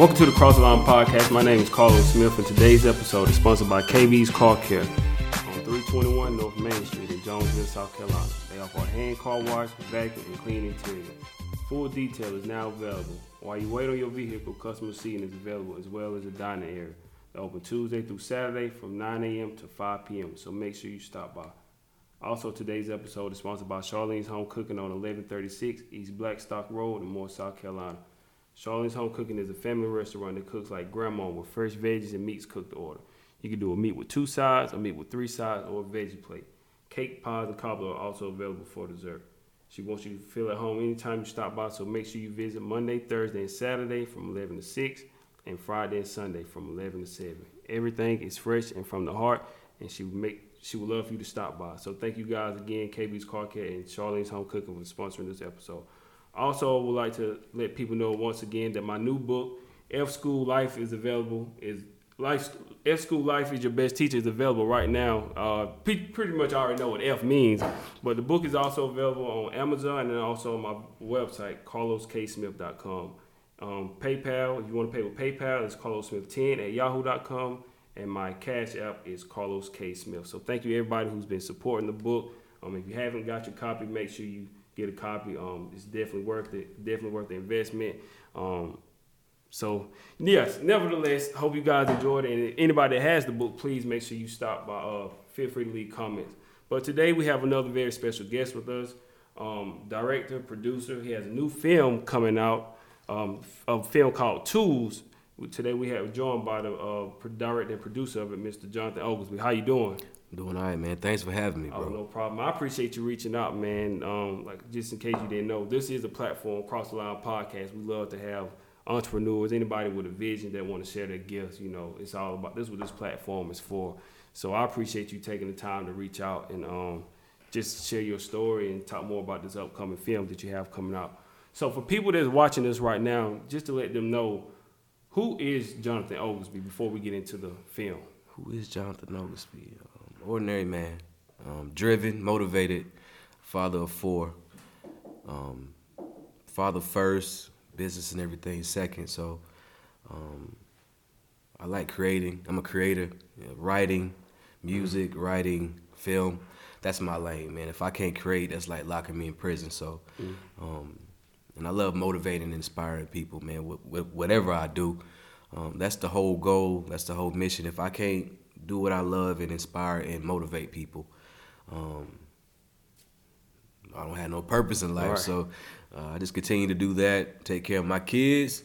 Welcome to the Cross Line Podcast. My name is Carlos Smith, and today's episode is sponsored by KB's Car Care on 321 North Main Street in Jonesville, South Carolina. They offer hand car wash, vacuum, and clean interior. Full detail is now available. While you wait on your vehicle, customer seating is available as well as a dining area. They're open Tuesday through Saturday from 9 a.m. to 5 p.m., so make sure you stop by. Also, today's episode is sponsored by Charlene's Home Cooking on 1136 East Blackstock Road in Moore, South Carolina. Charlene's Home Cooking is a family restaurant that cooks like grandma with fresh veggies and meats cooked to order. You can do a meat with two sides, a meat with three sides, or a veggie plate. Cake, pies, and cobbler are also available for dessert. She wants you to feel at home anytime you stop by, so make sure you visit Monday, Thursday, and Saturday from 11 to 6, and Friday and Sunday from 11 to 7. Everything is fresh and from the heart, and she will make she would love for you to stop by. So thank you guys again, KB's Car Care and Charlene's Home Cooking for sponsoring this episode. Also, would like to let people know once again that my new book, F School Life, is available. Is Life F School Life is your best teacher is available right now. Uh, pretty much I already know what F means, but the book is also available on Amazon and also on my website, carlosksmith.com. Um, PayPal, if you want to pay with PayPal, it's carlossmith10 at yahoo.com and my cash app is Carlos K. Smith. So thank you everybody who's been supporting the book. Um, if you haven't got your copy, make sure you get a copy. Um, it's definitely worth it. Definitely worth the investment. Um, so yes, nevertheless, hope you guys enjoyed it. And anybody that has the book, please make sure you stop by. Uh, feel free to leave comments. But today we have another very special guest with us. Um, director, producer. He has a new film coming out. Um, a film called Tools Today we have joined by the uh, director and producer of it, Mr. Jonathan Oglesby. How you doing? Doing all right, man. Thanks for having me, bro. Oh, no problem. I appreciate you reaching out, man. Um, like just in case you didn't know, this is a platform, Cross the Line Podcast. We love to have entrepreneurs, anybody with a vision that want to share their gifts. You know, it's all about this. Is what this platform is for. So I appreciate you taking the time to reach out and um, just share your story and talk more about this upcoming film that you have coming out. So for people that's watching this right now, just to let them know who is Jonathan Oglesby before we get into the film? Who is Jonathan Oglesby? Um, ordinary man, um, driven, motivated, father of four, um, father first, business and everything second. So um, I like creating. I'm a creator, you know, writing, music, mm-hmm. writing, film. That's my lane, man. If I can't create, that's like locking me in prison. So. Mm-hmm and I love motivating and inspiring people, man. Whatever I do, um, that's the whole goal. That's the whole mission. If I can't do what I love and inspire and motivate people, um, I don't have no purpose in life. Right. So uh, I just continue to do that, take care of my kids,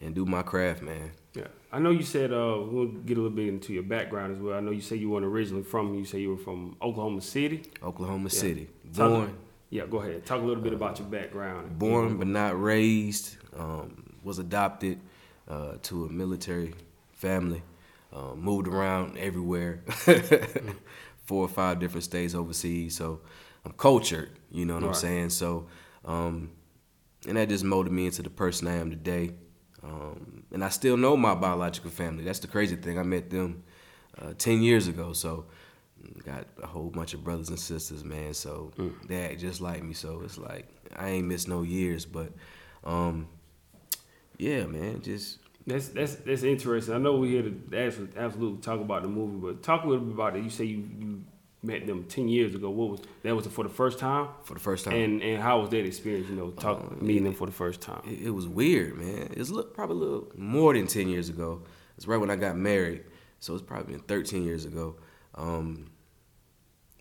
and do my craft, man. Yeah, I know you said uh, we'll get a little bit into your background as well. I know you said you weren't originally from. You say you were from Oklahoma City. Oklahoma yeah. City, born. Yeah, go ahead. Talk a little bit about your background. Born but not raised. Um, was adopted uh, to a military family. Uh, moved around everywhere, four or five different states overseas. So I'm cultured. You know what right. I'm saying? So, um, and that just molded me into the person I am today. Um, and I still know my biological family. That's the crazy thing. I met them uh, ten years ago. So got a whole bunch of brothers and sisters, man. So mm. they act just like me. So it's like I ain't missed no years, but um, yeah, man, just that's that's that's interesting. I know we're here to absolutely talk about the movie, but talk a little bit about it. You say you, you met them ten years ago. What was that? Was it for the first time? For the first time. And and how was that experience? You know, talk uh, meeting it, them for the first time. It, it was weird, man. It's probably a little more than ten years ago. It's right when I got married, so it's probably been thirteen years ago. Um,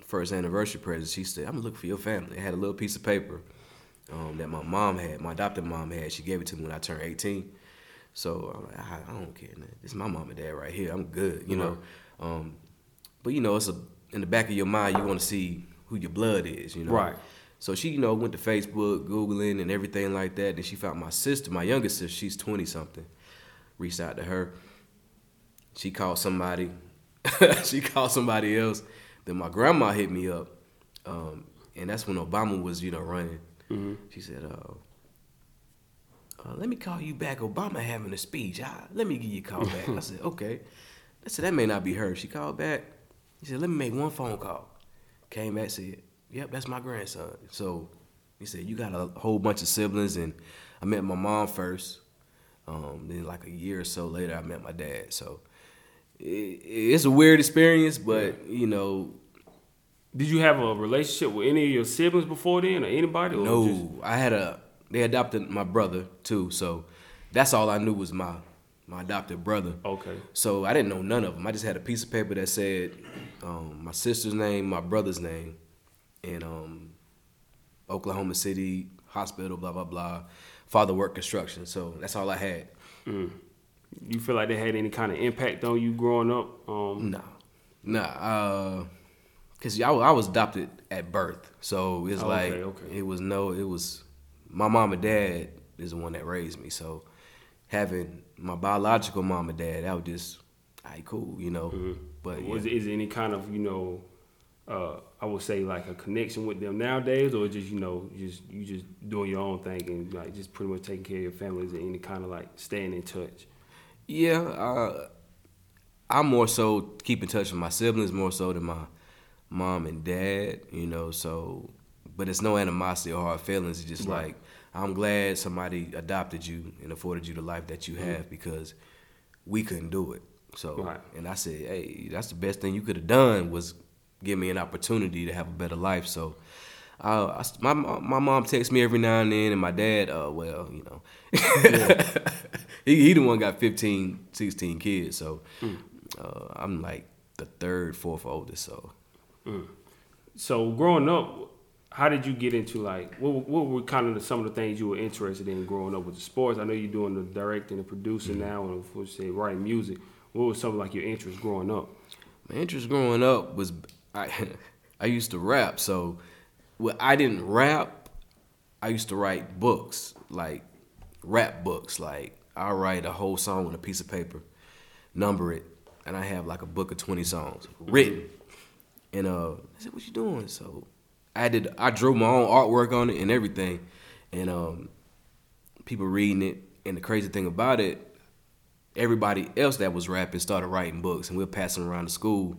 first anniversary present, she said, "I'm gonna look for your family." I had a little piece of paper um, that my mom had, my adopted mom had. She gave it to me when I turned 18. So I'm like, I, I don't care. Is my mom and dad right here. I'm good, you know. Um, but you know, it's a in the back of your mind, you want to see who your blood is, you know. Right. So she, you know, went to Facebook, googling, and everything like that. And she found my sister, my youngest sister. She's 20 something. Reached out to her. She called somebody. she called somebody else then my grandma hit me up, um, and that's when Obama was, you know, running. Mm-hmm. She said, uh, uh, "Let me call you back. Obama having a speech. Ah, let me give you a call back." I said, "Okay." I said, "That may not be her." She called back. He said, "Let me make one phone call." Came back, said, "Yep, that's my grandson." So he said, "You got a whole bunch of siblings," and I met my mom first. Um, then like a year or so later, I met my dad. So it, it's a weird experience, but you know, Did you have a relationship with any of your siblings before then, or anybody? Or no, just- I had a. They adopted my brother too, so that's all I knew was my my adopted brother. okay. So I didn't know none of them. I just had a piece of paper that said um, my sister's name, my brother's name, and um, Oklahoma City Hospital, blah blah blah. Father worked construction, so that's all I had. You feel like they had any kind of impact on you growing up? Um, Nah, nah. Uh, Cause I, I was adopted at birth, so it's Oh, like okay, okay. it was no, it was my mom and dad is the one that raised me. So having my biological mom and dad, that was just, alright, cool, you know. But yeah. Is there any kind of you know, uh, I would say like a connection with them nowadays, or just you know, just you just doing your own thing and like just pretty much taking care of your family? Is there any kind of like staying in touch? Yeah, uh, I'm more so keep in touch with my siblings more so than my mom and dad, you know. So, but it's no animosity or hard feelings. It's just Right. like I'm glad somebody adopted you and afforded you the life that you Mm-hmm. have because we couldn't do it. So, Right. and I said, hey, that's the best thing you could have done was give me an opportunity to have a better life. So. Uh, I, my my mom texts me every now and then, and my dad, uh, well, you know, he he the one got 15, 16 kids, so uh, I'm like the third, fourth oldest. So So growing up, how did you get into like what, what were kind of the, some of the things you were interested in growing up with the sports? I know you're doing the directing and producing now, and of course, say writing music. What was some of like your interests growing up? my interest growing up was I I used to rap. So well, I didn't rap. I used to write books, like rap books. Like I'll write a whole song on a piece of paper, number it, and I have like a book of twenty songs written. And uh, I said, "What you doing?" So I did. I drew my own artwork on it and everything, and um, people reading it. And the crazy thing about it, everybody else that was rapping started writing books, and we are passing around the school.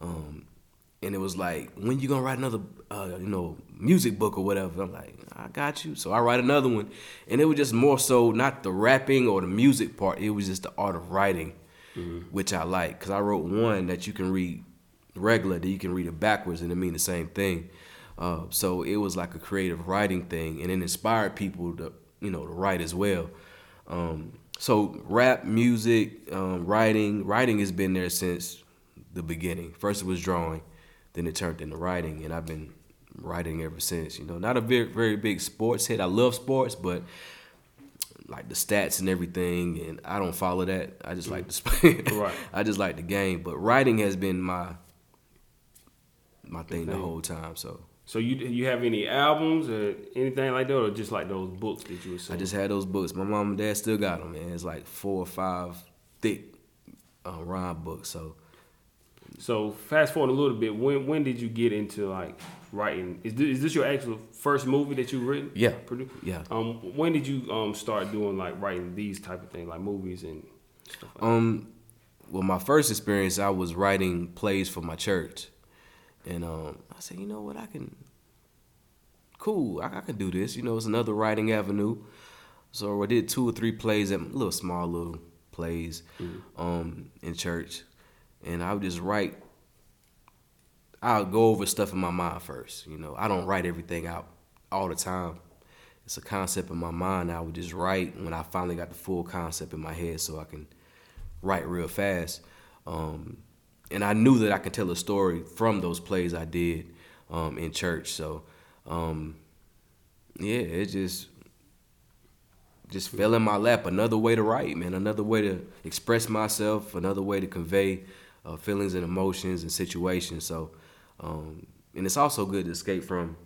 Um, and it was like, when you gonna write another, uh, you know, music book or whatever? I'm like, I got you. So I write another one, and it was just more so not the rapping or the music part. It was just the art of writing, which I like, cause I wrote one that you can read regular, that you can read it backwards, and it mean the same thing. Uh, so it was like a creative writing thing, and it inspired people to, you know, to write as well. Um, so rap, music, um, writing, writing has been there since the beginning. First it was drawing, then it turned into writing, and I've been writing ever since. You know, not a very very big sports head. I love sports, but like the stats and everything, and I don't follow that. I just like the Right. I just like the game. But writing has been my my thing the whole time. So So you you have any albums or anything like that, or just like those books that you were I just had those books. My mom and dad still got them, man. It's like four or five thick uh, rhyme books. So So fast forward a little bit. When when did you get into like writing? Is this, is this your actual first movie that you've written? Yeah. Produ- Yeah. Um, when did you um start doing like writing these type of things, like movies and stuff like Um, well, my first experience, I was writing plays for my church, and um, I said, you know what, I can, cool, I, I can do this. You know, it's another writing avenue. So I did two or three plays, at little small little plays, um, in church, and I would just write. I'll go over stuff in my mind first. You know, I don't write everything out all the time. It's a concept in my mind. I would just write when I finally got the full concept in my head, so I can write real fast. Um, and I knew that I could tell a story from those plays I did um, in church. So, um, yeah, it just just fell in my lap. Another way to write, man. Another way to express myself. Another way to convey uh, feelings and emotions and situations. So, um, and it's also good to escape from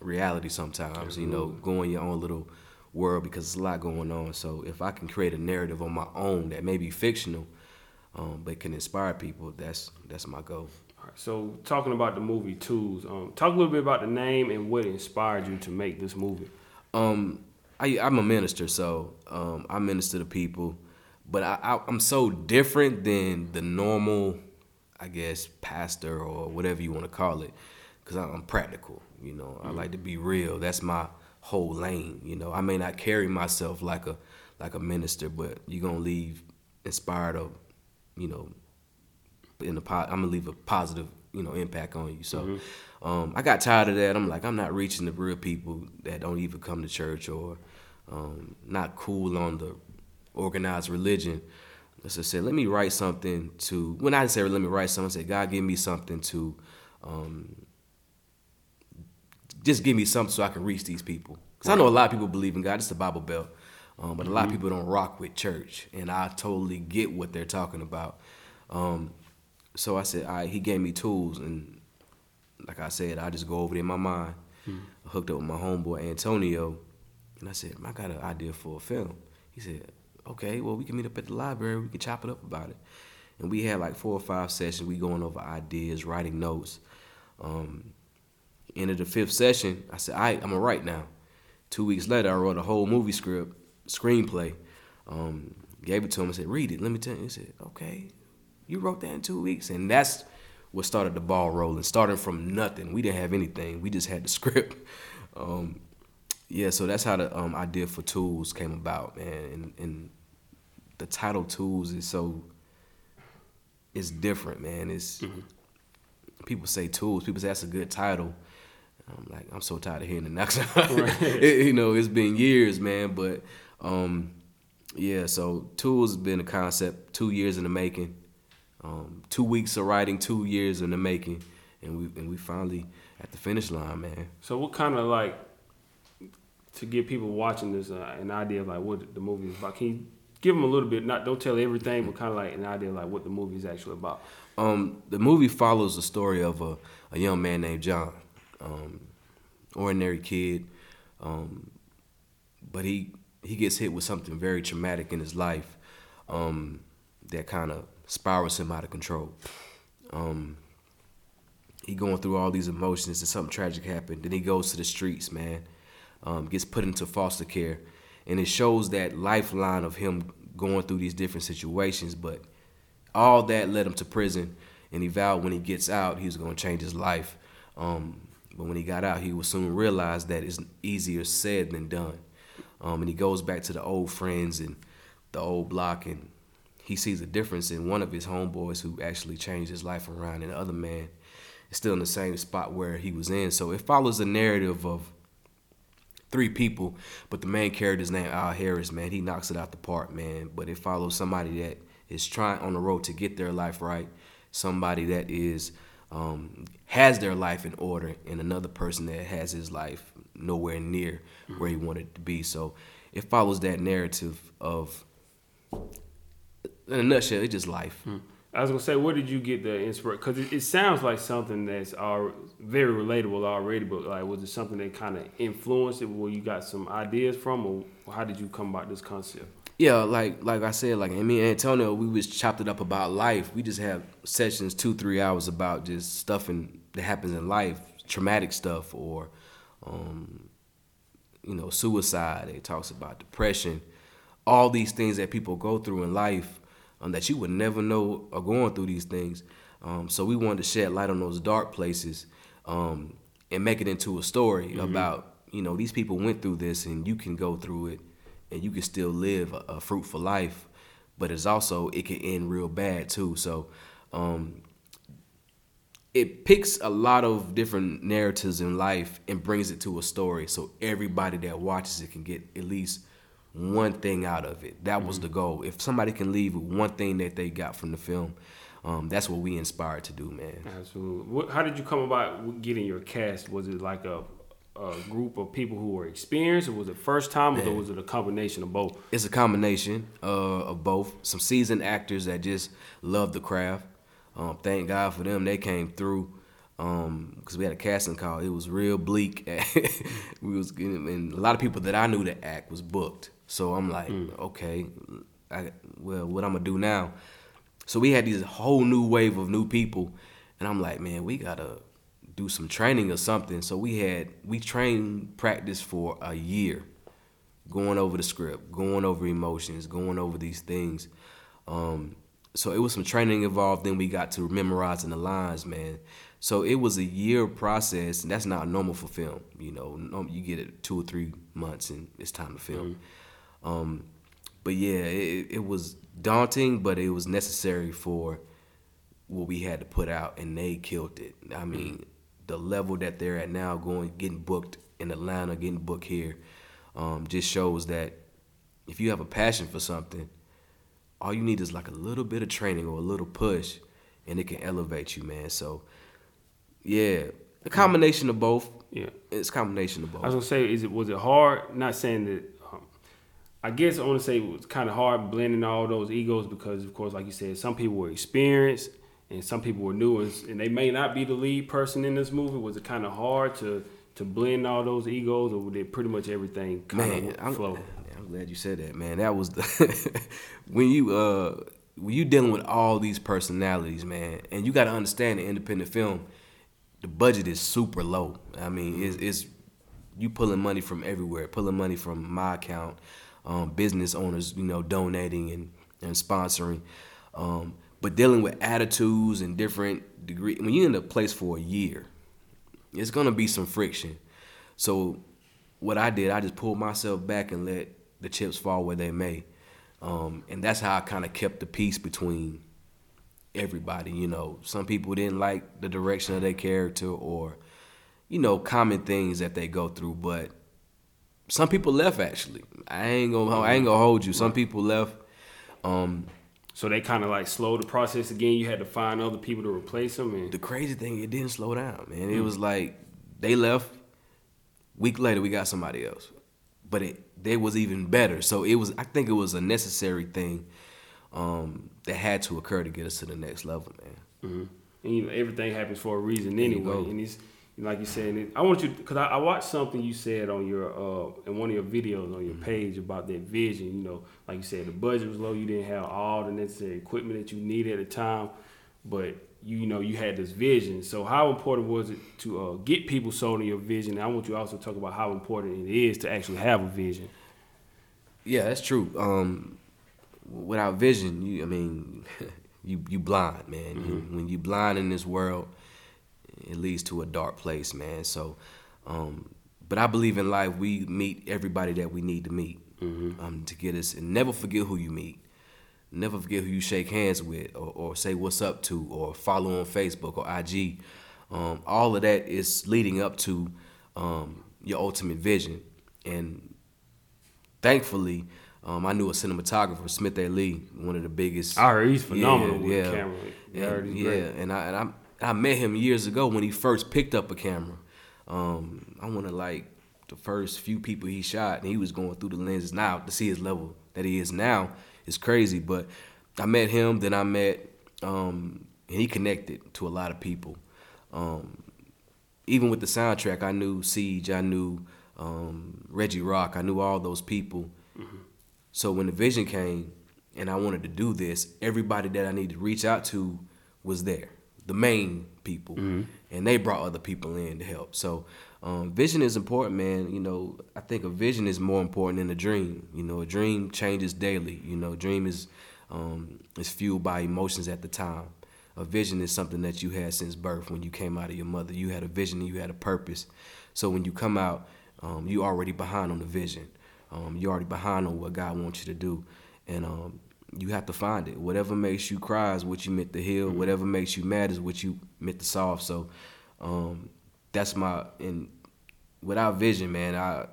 reality sometimes. You know, go in your own little world because there's a lot going on. So if I can create a narrative on my own that may be fictional, um, but can inspire people, that's that's my goal. All right, so talking about the movie Tools, um, talk a little bit about the name and what inspired you to make this movie. Um, I, I'm a minister, so um, I minister to people, but I, I'm so different than the normal, I guess, pastor or whatever you want to call it, because I'm practical. You know, I like to be real. That's my whole lane. You know, I may not carry myself like a like a minister, but you're gonna leave inspired of, you know, in the pot, I'm gonna leave a positive, you know, impact on you. So, mm-hmm. um, I got tired of that. I'm like, I'm not reaching the real people that don't even come to church or um, not cool on the organized religion. So I said, let me write something to. When I said, let me write something, I said, God, give me something to. Um, just give me something so I can reach these people. Because I know a lot of people believe in God. It's the Bible Belt. Um, but a lot of mm-hmm. people don't rock with church, and I totally get what they're talking about. Um, so I said, he gave me tools, and like I said, I just go over there in my mind. Mm-hmm. hooked up with my homeboy Antonio, and I said, I got an idea for a film. He said, okay, well we can meet up at the library. We can chop it up about it. And we had like four or five sessions. We going over ideas, writing notes. Um, end of the fifth session, I said, all right, I'm gonna write now. Two weeks later, I wrote a whole movie script screenplay. Um, gave it to him and said, "Read it." Let me tell you. He said, "Okay, you wrote that in two weeks," and that's what started the ball rolling. Starting from nothing, we didn't have anything. We just had the script. Um, yeah, so that's how the um, idea for Tools came about, man. And, and the title Tools is so it's different, man. It's mm-hmm. people say Tools. People say that's a good title. I'm like, I'm so tired of hearing the next. Right. you know, it's been years, man, but um, yeah, so Tools has been a concept two years in the making. Um, two weeks of writing, two years in the making, and we and we finally at the finish line, man. So what kind of like to give people watching this uh, an idea of like what the movie is about? Can you give them a little bit? Not don't tell everything, but kind of like an idea of like what the movie is actually about. Um, the movie follows the story of a, a young man named John, um, ordinary kid, um, but he he gets hit with something very traumatic in his life um, that kind of spirals him out of control. Um, he going through all these emotions and something tragic happened. Then he goes to the streets, man. Um, gets put into foster care, and it shows that lifeline of him going through these different situations. But all that led him to prison, and he vowed when he gets out, he was going to change his life. Um, but when he got out, he would soon realize that it's easier said than done. Um, and he goes back to the old friends and the old block, and he sees a difference in one of his homeboys who actually changed his life around, and the other man is still in the same spot where he was in. So it follows a narrative of three people, but the main character's name Al Harris, man. He knocks it out the park, man. But it follows somebody that is trying on the road to get their life right, somebody that is um, has their life in order, and another person that has his life nowhere near where he wanted to be. So it follows that narrative of, in a nutshell, it's just life. Hmm. I was gonna say, where did you get the inspiration? Because it, it, sounds like something that's all, very relatable already. But like, was it something that kind of influenced it, where you got some ideas from, or how did you come about this concept? Yeah, like like I said, like me and Antonio, we was chopped it up about life. We just have sessions two three hours about just stuff in, that happens in life, traumatic stuff, or um, you know, suicide. It talks about depression, all these things that people go through in life um, that you would never know are going through these things. Um, so we wanted to shed light on those dark places um, and make it into a story mm-hmm. about you know these people went through this and you can go through it and you can still live a, a fruitful life. But it's also it can end real bad too. So um, it picks a lot of different narratives in life and brings it to a story so everybody that watches it can get at least one thing out of it. That was mm-hmm. the goal. If somebody can leave with one thing that they got from the film um, that's what we inspired to do man. Absolutely. What, how did you come about getting your cast? Was it like a, a group of people who were experienced? Or was it first time or was it a combination of both? It's a combination uh, of both. Some seasoned actors that just love the craft um, thank God for them. They came through because um, we had a casting call. It was real bleak. we was getting, and a lot of people that I knew to act was booked. So I'm like, mm. okay, I, well, what I'm gonna do now? So we had this whole new wave of new people, and I'm like, man, we gotta do some training or something. So we had we trained practice for a year, going over the script, going over emotions, going over these things. Um, so it was some training involved. Then we got to memorizing the lines, man. So it was a year process, and that's not normal for film. You know, you get it two or three months, and it's time to film. Mm-hmm. Um, but yeah, it, it was daunting, but it was necessary for what we had to put out, and they killed it. I mean, mm-hmm. the level that they're at now, going getting booked in Atlanta, getting booked here, um, just shows that if you have a passion for something, all you need is like a little bit of training or a little push, and it can elevate you, man. So, yeah, a combination of both. Yeah, it's a combination of both. I was gonna say, is it was it hard? Not saying that. Um, I guess I want to say it was kind of hard blending all those egos because, of course, like you said, some people were experienced and some people were new, and they may not be the lead person in this movie. Was it kind of hard to to blend all those egos, or did pretty much everything kind man, of flow? I'm, glad you said that, man. That was the when you uh when you dealing with all these personalities, man, and you got to understand the independent film, the budget is super low. I mean, it's, it's you pulling money from everywhere, pulling money from my account, um, business owners, you know, donating and and sponsoring. Um, but dealing with attitudes and different degree when you're in a place for a year, it's gonna be some friction. So what I did, I just pulled myself back and let the chips fall where they may. Um, and that's how I kind of kept the peace between everybody. You know, some people didn't like the direction of their character or, you know, common things that they go through. But some people left actually. I ain't gonna I ain't gonna hold you. Some people left. Um, so they kind of like slowed the process again. You had to find other people to replace them. And the crazy thing, it didn't slow down, man. It mm. was like they left. Week later, we got somebody else, but it they was even better. So it was. I think it was a necessary thing um, that had to occur to get us to the next level, man. Mm-hmm. And you know, everything happens for a reason anyway. And it's like you said, I want you because I, I, watched something you said on your uh, in one of your videos on your mm-hmm. page about that vision. You know, like you said, the budget was low. You didn't have all the necessary equipment that you needed at the time, but you, you know you had this vision. So how important was it to uh, get people sold on your vision? And I want you also to talk about how important it is to actually have a vision. Yeah, that's true. Um, without vision, you I mean, you you blind, man. Mm-hmm. You, when you blind in this world it leads to a dark place, man. So, um, but I believe in life we meet everybody that we need to meet mm-hmm. um, to get us, and never forget who you meet. Never forget who you shake hands with, or, or say what's up to, or follow on Facebook or IG. Um, all of that is leading up to um, your ultimate vision, and thankfully. Um, I knew a cinematographer, Smith A. Lee, one of the biggest. I heard he's phenomenal yeah, with yeah, camera. Yeah, and, yeah, and I and I'm I met him years ago when he first picked up a camera. Um, I want to like the first few people he shot, and he was going through the lenses. Now to see his level that he is now is crazy. But I met him, then I met, um, and he connected to a lot of people. Um, even with the soundtrack, I knew Siege, I knew um, Reggie Rock, I knew all those people. Mm-hmm. So when the vision came, and I wanted to do this, everybody that I needed to reach out to was there the main people, mm-hmm. and they brought other people in to help. So um, vision is important, man. You know, I think a vision is more important than a dream. You know, a dream changes daily. You know, dream is um, is fueled by emotions at the time. A vision is something that you had since birth. When you came out of your mother, you had a vision and you had a purpose. So when you come out, um, you already behind on the vision. Um, you're already behind on what God wants you to do, and um, you have to find it. Whatever makes you cry is what you meant to heal. Mm-hmm. Whatever makes you mad is what you meant to solve. So um, that's my and without vision, man, I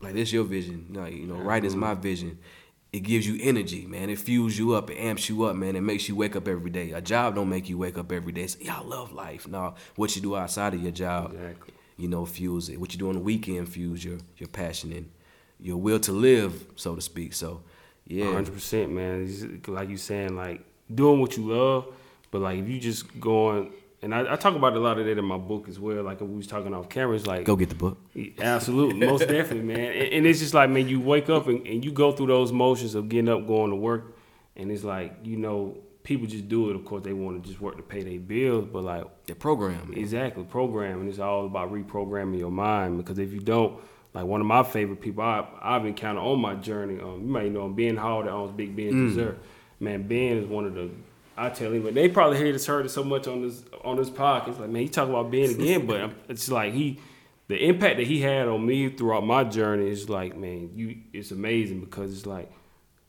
like this your vision. Like, you know, writing is my vision. It gives you energy, man. It fuels you up. It amps you up, man. It makes you wake up every day. A job don't make you wake up every day. Say, yeah, I love life. No, what you do outside of your job, exactly. you know, fuels it. What you do on the weekend fuels your your passion and your will to live, so to speak. So yeah, hundred percent, man. It's like you saying, like doing what you love, but like if you just going, and I, I, talk about a lot of that in my book as well. Like we was talking off camera, it's like go get the book. Absolutely, most definitely, man. And, and, it's just like man, you wake up and, and you go through those motions of getting up, going to work, and it's like you know people just do it. Of course, they want to just work to pay their bills, but like the program exactly programming. It's all about reprogramming your mind because if you don't like one of my favorite people I, I've encountered on my journey. Um, you might know him, Ben Hall that owns Big Ben mm. Dessert. Man, Ben is one of the I tell him, but they probably hear this heard it so much on this on this podcast. Like, man, he talk about Ben again, but it's like he, the impact that he had on me throughout my journey is like, man, you, it's amazing because it's like,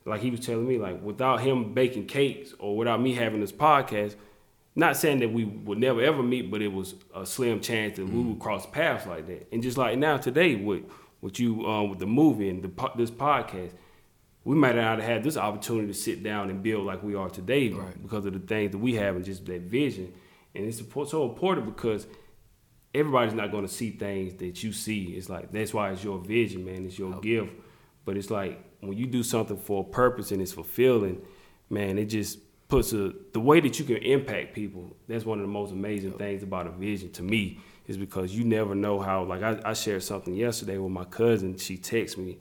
like he was telling me, like without him baking cakes or without me having this podcast, not saying that we would never ever meet, but it was a slim chance that mm. we would cross paths like that. And just like now today with with you um, with the movie and the this podcast we might not have had this opportunity to sit down and build like we are today right. because of the things that we have and just that vision. And it's so important because everybody's not going to see things that you see. It's like that's why it's your vision, man. It's your okay. gift. But it's like when you do something for a purpose and it's fulfilling, man, it just puts a the way that you can impact people. That's one of the most amazing things about a vision to me is because you never know how. Like I, I shared something yesterday with my cousin. She texted me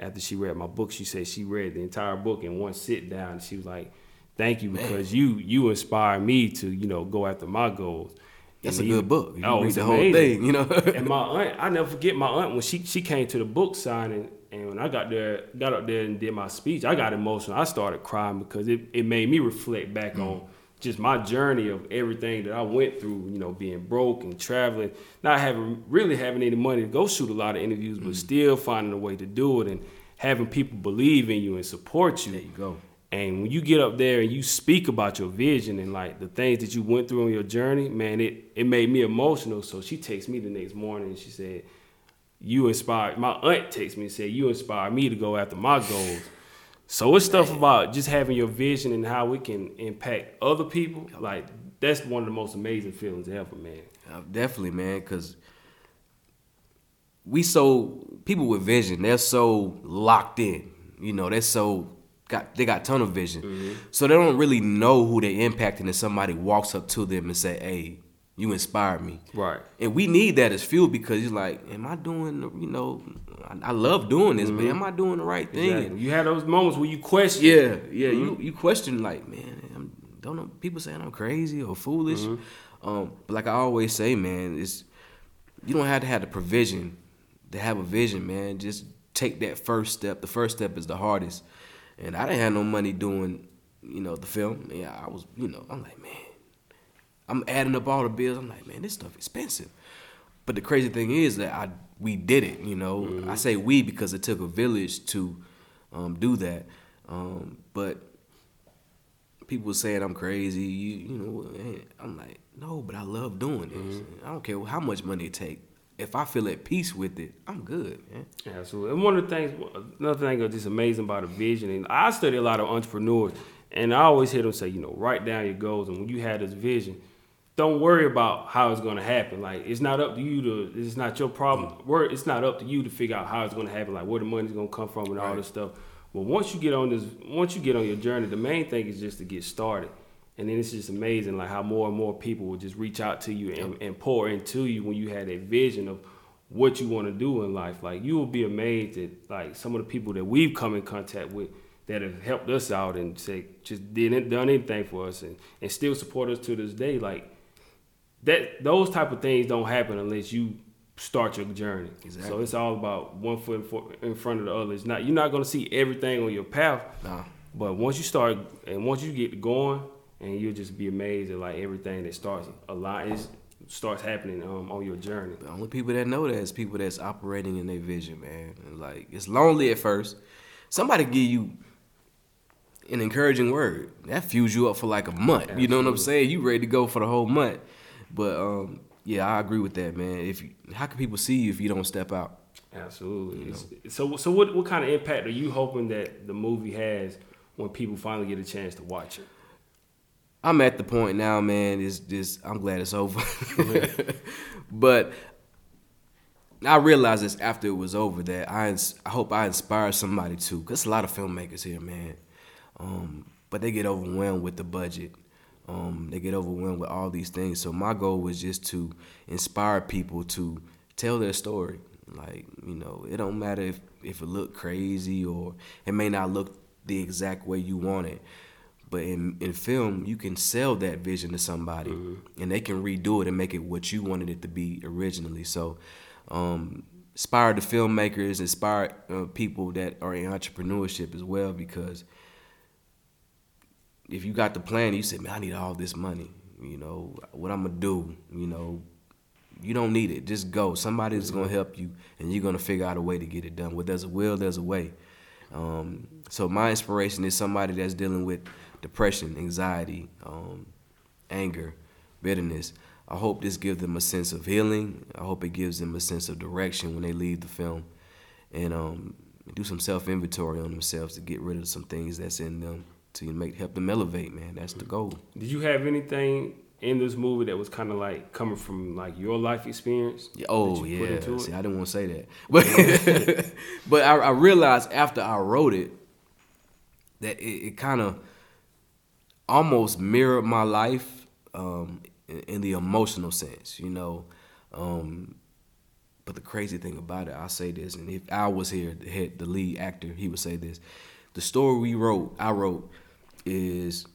after she read my book, she said she read the entire book in one sit down. She was like, "Thank you because Man. you you inspire me to you know go after my goals." That's and a good book. You oh, read the whole thing, you know. and my aunt, I never forget my aunt when she she came to the book signing, and when I got there, got up there and did my speech, I got emotional. I started crying because it, it made me reflect back mm. on just my journey of everything that I went through, you know, being broke and traveling, not having really having any money to go shoot a lot of interviews, but mm. still finding a way to do it and having people believe in you and support you. There you go. And when you get up there and you speak about your vision and like the things that you went through on your journey, man, it, it made me emotional. So she texted me the next morning and she said, You inspired my aunt texted me and said, You inspired me to go after my goals. So it's stuff about just having your vision and how we can impact other people. Like that's one of the most amazing feelings ever, man. Definitely, man, because we so people with vision, they're so locked in. You know, they're so got they got tunnel vision, mm-hmm. so they don't really know who they're impacting. If somebody walks up to them and say, "Hey, you inspired me," right? And we need that as fuel because you're like, "Am I doing? You know, I, I love doing this, mm-hmm. but am I doing the right thing?" Exactly. You had those moments where you question. Yeah, yeah. Mm-hmm. You you question like, man, I'm, don't know people saying I'm crazy or foolish. Mm-hmm. Um, but like I always say, man, it's you don't have to have the provision to have a vision, man. Just take that first step. The first step is the hardest. And I didn't have no money doing, you know, the film. Yeah, I was, you know, I'm like, man, I'm adding up all the bills. I'm like, man, this stuff expensive. But the crazy thing is that I we did it, you know. Mm-hmm. I say we because it took a village to um, do that. Um, but people were saying I'm crazy. You, you know, I'm like, no, but I love doing this. Mm-hmm. I don't care how much money it take if I feel at peace with it, I'm good, man. Absolutely. And one of the things, another thing that's just amazing about a vision, and I study a lot of entrepreneurs, and I always hear them say, you know, write down your goals, and when you have this vision, don't worry about how it's going to happen. Like it's not up to you to. It's not your problem. It's not up to you to figure out how it's going to happen. Like where the money's going to come from and right. all this stuff. But once you get on this, once you get on your journey, the main thing is just to get started. And then it's just amazing, like how more and more people will just reach out to you and, and pour into you when you had a vision of what you want to do in life. Like you will be amazed at like some of the people that we've come in contact with that have helped us out and say just didn't done anything for us and, and still support us to this day. Like that those type of things don't happen unless you start your journey. Exactly. So it's all about one foot in front of the other. It's not you're not gonna see everything on your path. Nah. But once you start and once you get going, and you'll just be amazed at like everything that starts a lot is starts happening um, on your journey. The only people that know that is people that's operating in their vision, man. And like it's lonely at first. Somebody give you an encouraging word that fuels you up for like a month. Absolutely. You know what I'm saying? You ready to go for the whole month. But um, yeah, I agree with that, man. If you, how can people see you if you don't step out? Absolutely. You know? So so what what kind of impact are you hoping that the movie has when people finally get a chance to watch it? I'm at the point now, man. Is just I'm glad it's over. but I realized this after it was over that I I hope I inspire somebody too. Cause a lot of filmmakers here, man. Um, but they get overwhelmed with the budget. Um, they get overwhelmed with all these things. So my goal was just to inspire people to tell their story. Like you know, it don't matter if if it look crazy or it may not look the exact way you want it but in, in film, you can sell that vision to somebody, mm-hmm. and they can redo it and make it what you wanted it to be originally. So, um, inspire the filmmakers, inspire uh, people that are in entrepreneurship as well, because if you got the plan, you said, man, I need all this money. You know what I'm gonna do. You know, you don't need it. Just go. Somebody's gonna help you, and you're gonna figure out a way to get it done. Where there's a will, there's a way. Um, so my inspiration is somebody that's dealing with depression, anxiety, um, anger, bitterness. I hope this gives them a sense of healing. I hope it gives them a sense of direction when they leave the film, and um, do some self inventory on themselves to get rid of some things that's in them to make help them elevate. Man, that's the goal. Did you have anything in this movie that was kind of like coming from like your life experience? Oh yeah. See, I didn't want to say that, but but I, I, realized after I wrote it that it, it kind of almost mirrored my life um, in, in, the emotional sense, you know. Um, but the crazy thing about it, I'll say this, and if I was here, the head, the lead actor, he would say this: the story we wrote, I wrote, is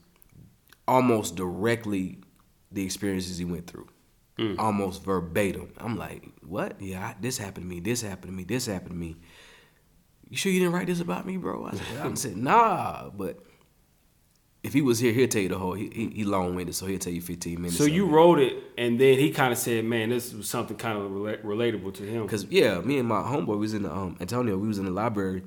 almost directly the experiences he went through. Mm. Almost verbatim. I'm like, what? Yeah, I, this happened to me. This happened to me. This happened to me. You sure you didn't write this about me, bro? I said, I said nah. But if he was here, he'll tell you the whole. He, he, he long winded, so he'll tell you 15 minutes. So you wrote it, and then he kind of said, "Man, this was something kind of relatable to him." Because yeah, me and my homeboy was in the um, Antonio. We was in the library,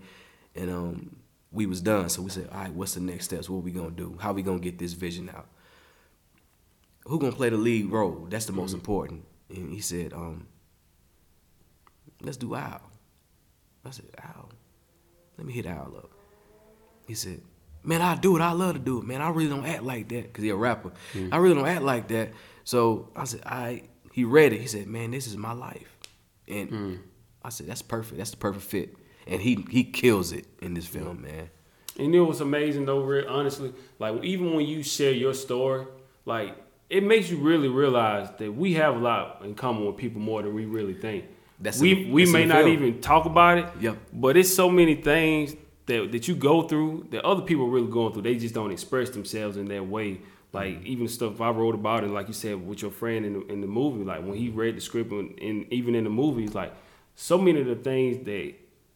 and um, we was done. So we said, "All right, what's the next steps? What we gonna do? How we gonna get this vision out?" who gonna play the lead role? That's the most mm-hmm. important. And he said, um, let's do Al. I said, Al, let me hit Al up. He said, man, I do it. I love to do it, man. I really don't act like that because he a rapper. Mm-hmm. I really don't act like that. So I said, I. He read it. He said, man, this is my life, and mm-hmm. I said, that's perfect. That's the perfect fit. And he he kills it in this film, man. And it was amazing though, really honestly. Like even when you share your story, like it makes you really realize that we have a lot in common with people more than we really think. That's we a, we may not film. even talk about it. Yep. But it's so many things that that you go through that other people are really going through. They just don't express themselves in that way. Like mm-hmm. even stuff I wrote about it, like you said with your friend in the, in the movie. Like when he read the script and, and even in the movies, like so many of the things that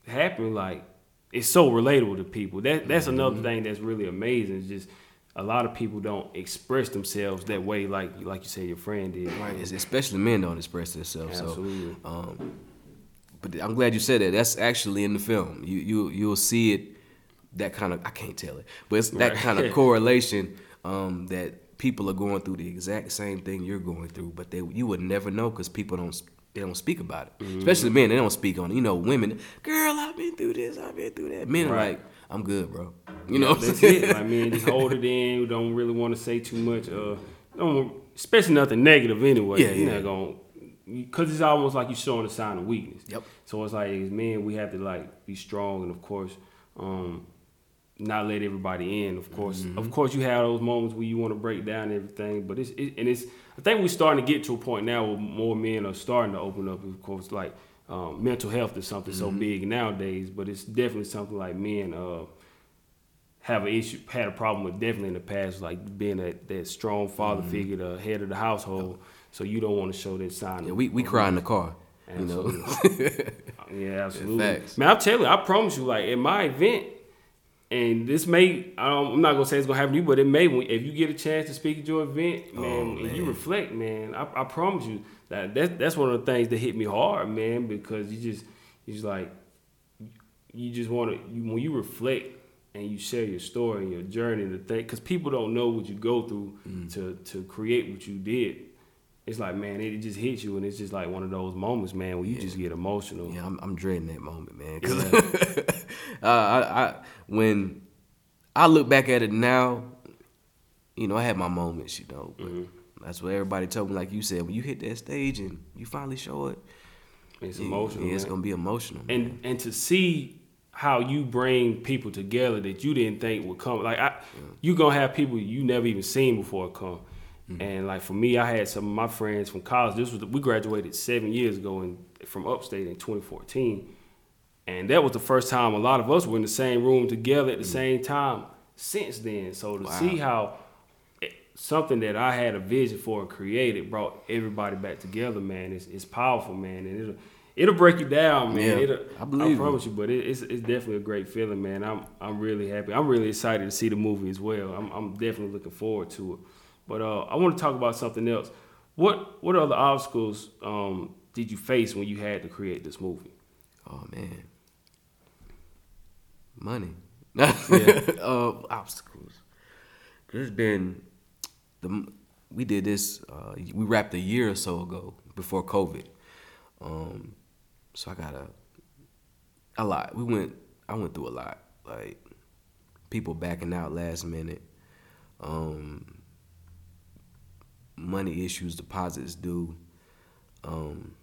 happen, like it's so relatable to people. That that's mm-hmm. another thing that's really amazing. It's just a lot of people don't express themselves that way, like like you say your friend did. Right, especially men don't express themselves. Absolutely. So, um, but I'm glad you said that. That's actually in the film. You you you'll see it. That kind of I can't tell it, but it's that right. kind of correlation um, that people are going through the exact same thing you're going through, but they you would never know because people don't they don't speak about it. Mm-hmm. Especially men, they don't speak on it. You know, women, girl, I've been through this, I've been through that. Men right. are like, I'm good, bro. You know, that's it. I mean, just hold it in. Don't really want to say too much. Uh, don't, especially nothing negative anyway. Yeah, You're yeah. not gonna because it's almost like you're showing a sign of weakness. Yep. So it's like as men, we have to like be strong and of course, um, not let everybody in. Of course, mm-hmm. of course, you have those moments where you want to break down everything, but it's it, and it's. I think we're starting to get to a point now where more men are starting to open up. Of course, like um, mental health is something mm-hmm. so big nowadays, but it's definitely something like men uh, have an issue, had a problem with definitely in the past, like being that, that strong father mm-hmm. figure, the head of the household. So you don't want to show that sign. Yeah, we we cry in the car. Absolutely. You know? yeah, absolutely. Man, I'm telling you, I promise you, like in my event, and this may I'm not gonna say it's gonna happen to you, but it may if you get a chance to speak at your event, man, oh, man. and you reflect, man. I, I promise you that that's that's one of the things that hit me hard, man, because you just you just like you just want to you, when you reflect and you share your story and your journey and the thing, because people don't know what you go through mm. to to create what you did. It's like man, it just hits you, and it's just like one of those moments, man, where you yeah. just get emotional. Yeah, I'm, I'm dreading that moment, man. Cause yeah. uh, I, I when I look back at it now, you know, I had my moments, you know, but. Mm-hmm that's what everybody told me. Like you said, when you hit that stage and you finally show it, it's emotional. Yeah, it's gonna be emotional. And man. and to see how you bring people together that you didn't think would come. Like I, yeah. you gonna have people you never even seen before come. Mm-hmm. And like for me, I had some of my friends from college. This was we graduated seven years ago in, from upstate in 2014, and that was the first time a lot of us were in the same room together at the mm-hmm. same time. Since then, so to wow. see how something that I had a vision for and created brought everybody back together, man. It's, it's powerful, man, and it'll it'll break you down, man. Yeah, it'll, I believe I promise you, but it, it's it's definitely a great feeling, man. I'm I'm really happy. I'm really excited to see the movie as well. I'm I'm definitely looking forward to it. But uh, I want to talk about something else. What what other obstacles um, did you face when you had to create this movie? Oh man, money. uh, obstacles. There's been the we did this. Uh, we wrapped a year or so ago before COVID. Um, so I got a a lot. We went. I went through a lot. Like people backing out last minute. Um, money issues, deposits due. Um,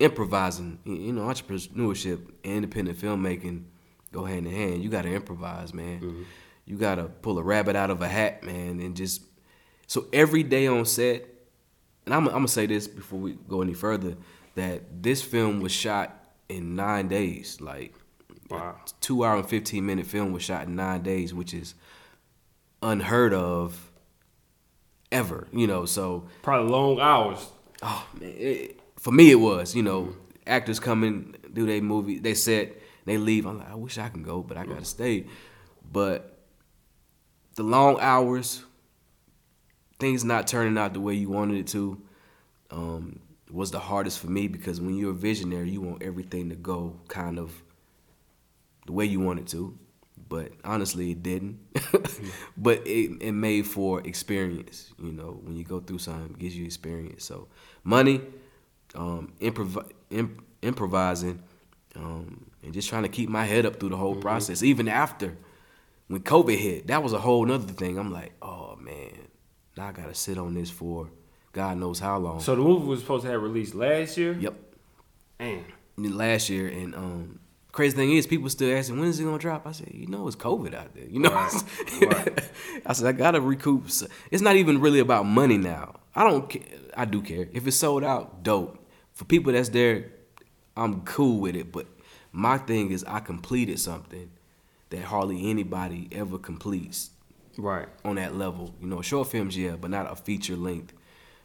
improvising, you know, entrepreneurship, independent filmmaking go hand in hand. You got to improvise, man. Mm-hmm. You got to pull a rabbit out of a hat, man, and just so every day on set. And I'm, I'm gonna say this before we go any further that this film was shot in nine days. Like, wow. two hour and fifteen minute film was shot in nine days, which is unheard of ever. You know, so probably long hours. Oh man, it, for me it was. You know, actors coming in, do their movie, they set, they leave. I'm like, I wish I can go, but I gotta stay. But the long hours, things not turning out the way you wanted it to, um, was the hardest for me because when you're a visionary, you want everything to go kind of the way you want it to but honestly, it didn't. but it, it made for experience. You know, when you go through something, it gives you experience. So money, um, improv- imp- improvising, um, and just trying to keep my head up through the whole mm-hmm. process. Even after when COVID hit, that was a whole nother thing. I'm like, oh man, now I gotta sit on this for God knows how long. So the movie was supposed to have released last year. Yep. And last year, and um, crazy thing is, people still asking when is it gonna drop. I said, you know, it's COVID out there. You know, right. right. I said I gotta recoup. It's not even really about money now. I don't. Care. I do care if it's sold out. Dope for people that's there. I'm cool with it. But my thing is, I completed something that hardly anybody ever completes. Right on that level, you know, short films, yeah, but not a feature length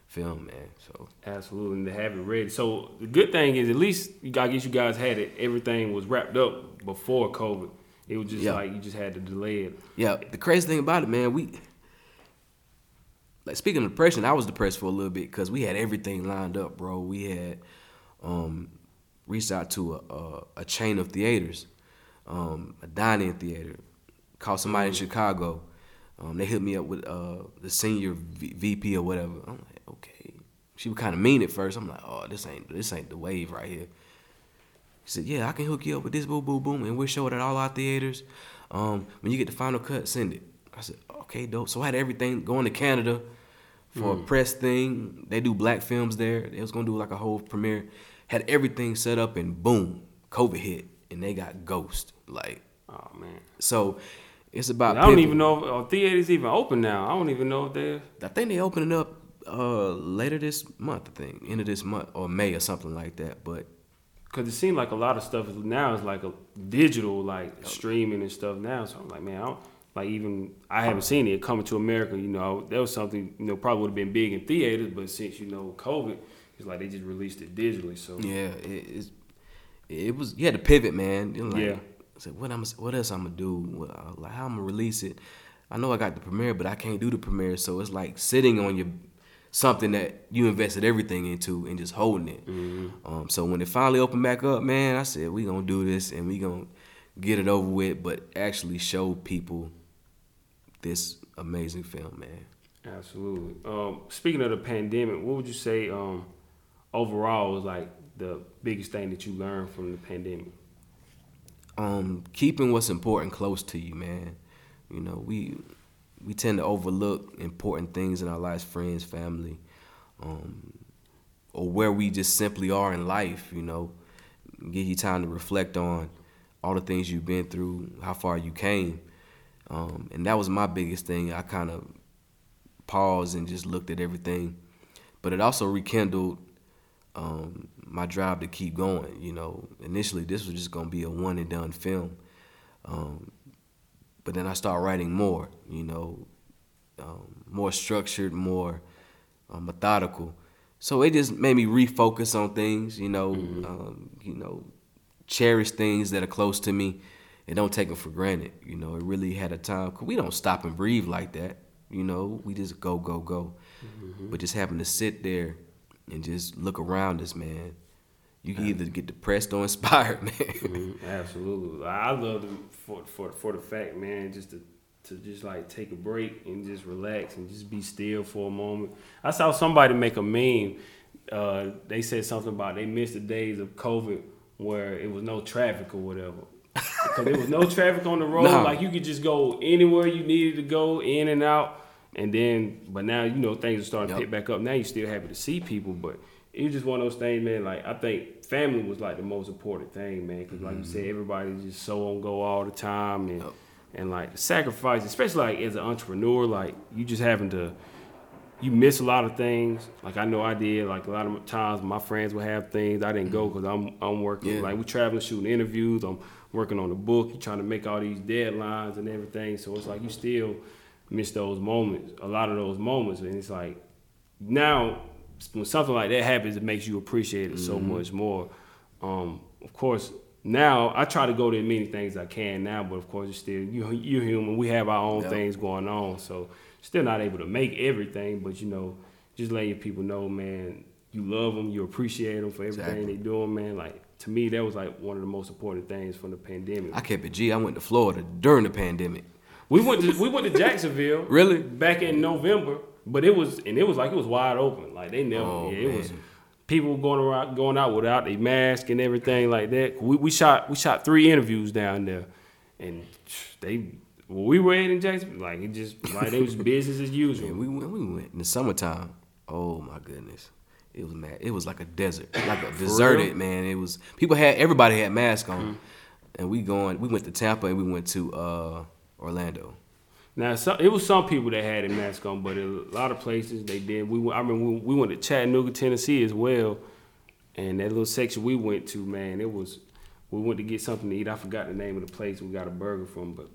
film, man. So absolutely, and to have it ready. So the good thing is, at least you, I guess you guys had it. Everything was wrapped up before COVID. It was just like you just had to delay it. Yeah. The crazy thing about it, man, we like speaking of depression, I was depressed for a little bit because we had everything lined up, bro. We had um, reached out to a, a, a chain of theaters, um, a dining theater, called somebody in mm. Chicago. Um, they hit me up with uh, the senior v- VP or whatever. I'm like. She was kind of mean at first. I'm like, oh, this ain't this ain't the wave right here. He said, yeah, I can hook you up with this boo boom boom, and we'll show it at all our theaters. Um, when you get the final cut, send it. I said, okay, dope. So I had everything going to Canada for mm. a hmm. press thing. They do black films there. They was gonna do like a whole premiere. Had everything set up, and boom, COVID hit, and they got ghost. Like, oh man. So it's about. I don't even know if theaters even open now. I don't even know if they're. I think they opening up uh, later this month. I think end of this month or May or something like that. But because it seemed like a lot of stuff now is like a digital, like streaming and stuff now. So I'm like, man, I don't, like even I haven't seen it coming to America. You know, that was something you know probably would have been big in theaters, but since you know COVID, it's like they just released it digitally. So yeah, it, it was you had to pivot, man. Like, yeah. I said, what I'm, what else I'm gonna do? What, uh, like, how I'm gonna release it? I know I got the premiere, but I can't do the premiere, so it's like sitting on your something that you invested everything into and just holding it. Mm-hmm. Um, so when it finally opened back up, man, I said we gonna do this and we gonna get it over with, but actually show people this amazing film, man. Absolutely. Um, speaking of the pandemic, what would you say um, overall was like the biggest thing that you learned from the pandemic? um, keeping what's important close to you, man. You know, we we tend to overlook important things in our lives, friends, family, um, or where we just simply are in life. You know, give you time to reflect on all the things you've been through, how far you came, um, and that was my biggest thing. I kind of paused and just looked at everything, but it also rekindled um, my drive to keep going. You know, initially this was just gonna be a one and done film, um, but then I started writing more. You know, um, more structured, more uh, methodical, So it just made me refocus on things, you know, um, you know, cherish things that are close to me and don't take them for granted. You know, it really had a time. Cause we don't stop and breathe like that. You know, we just go, go, go. But just having to sit there and just look around us, man. You can either get depressed or inspired, man. Mhm, Absolutely. I love it for for for the fact, man, just to to just like take a break and just relax and just be still for a moment. I saw somebody make a meme. Uh, they said something about they missed the days of COVID where it was no traffic or whatever. Because there was no traffic on the road. No. Like you could just go anywhere you needed to go, in and out. And then, but now you know things are starting to pick back up. Now you're still happy to see people, but it was just one of those things, man. Like I think family was like the most important thing, man. Because like you mm-hmm. said, everybody's just so on go all the time, and and like the sacrifice, especially like as an entrepreneur, like you just having to. You miss a lot of things. Like I know I did. Like a lot of times, my friends would have things I didn't go mm-hmm. because I'm I'm working. Yeah. Like we're traveling, shooting interviews. I'm working on the book. You're trying to make all these deadlines and everything. So it's like you still miss those moments. A lot of those moments, and it's like now when something like that happens, it makes you appreciate it so much more. Um, of course, now I try to go to as many things as I can now, but of course, it's still you you're human. We have our own Yep. things going on, so still not able to make everything. But you know, just letting your people know, man, you love them, you appreciate them for everything Exactly. they doing, man. Like to me, that was like one of the most important things from the pandemic. I kept it G. I went to Florida during the pandemic. We went to we went to Jacksonville. Really? Back in November, but it was and it was like it was wide open. Like they never. Oh, yeah, it was people going around going out without a mask and everything like that. We we shot we shot three interviews down there, and they when we were in Jacksonville, like it just like it was business as usual. And we went, we went in the summertime. Oh my goodness, it was mad. It was like a desert, like a deserted man. It was people had everybody had masks on, Mm-hmm. and we going. We went to Tampa and we went to uh, Orlando. Now, some, it was some people that had a mask on, but a lot of places they did. We went- I remember we, we went to Chattanooga, Tennessee as well, and that little section we went to, man, it was. We went to get something to eat. I forgot the name of the place we got a burger from, but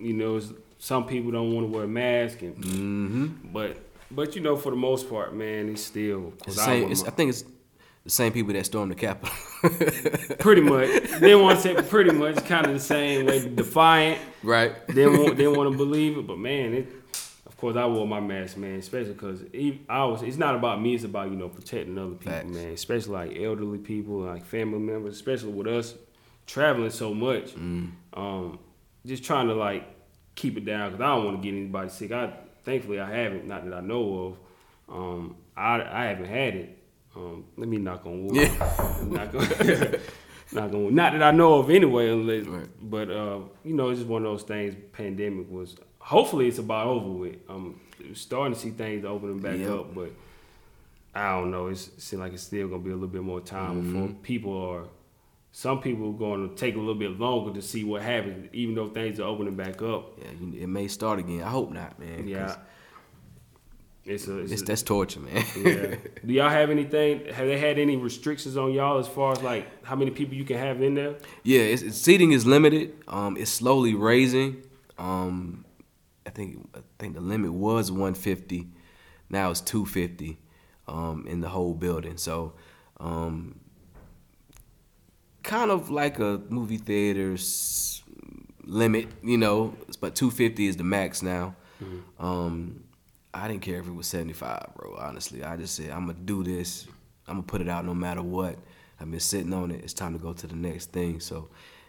you know, it's, some people don't want to wear a mask, and Mm-hmm. but but you know, for the most part, man, it's still. It's I same. It's, I think it's the same people that stormed the Capitol. pretty much. they want to say pretty much kind of the same way, defiant. right. they want they want to believe it, but man, it. Of course, I wore my mask, man, especially because I was. It's not about me; it's about you know protecting other people, Facts. man. Especially like elderly people, like family members, especially with us traveling so much. Mm. Um, just trying to like keep it down because I don't want to get anybody sick. I thankfully I haven't, not that I know of. Um, I I haven't had it. Um, let me knock on wood. Yeah. knock on, knock on wood. Not that I know of anyway, unless. Right. But uh, you know, it's just one of those things. Pandemic was. Hopefully, it's about over with. I'm starting to see things opening back Yep. up, but I don't know. It's, it seems like it's still gonna be a little bit more time before Mm-hmm. people are. Some people are going to take a little bit longer to see what happens, even though things are opening back up. Yeah, it may start again. I hope not, man. Yeah, it's a. It's It's, a that's torture, man. yeah. Do y'all have anything? Have they had any restrictions on y'all as far as like how many people you can have in there? Yeah, it's, it's, seating is limited. Um, it's slowly raising. Um, I think I think the limit was 150. Now it's 250 um, in the whole building. So, um, kind of like a movie theater's limit, you know. But 250 is the max now. Um, I didn't care if it was 75, bro. Honestly, I just said I'm gonna do this. I'm gonna put it out no matter what. I've been sitting on it. It's time to go to the next thing. So,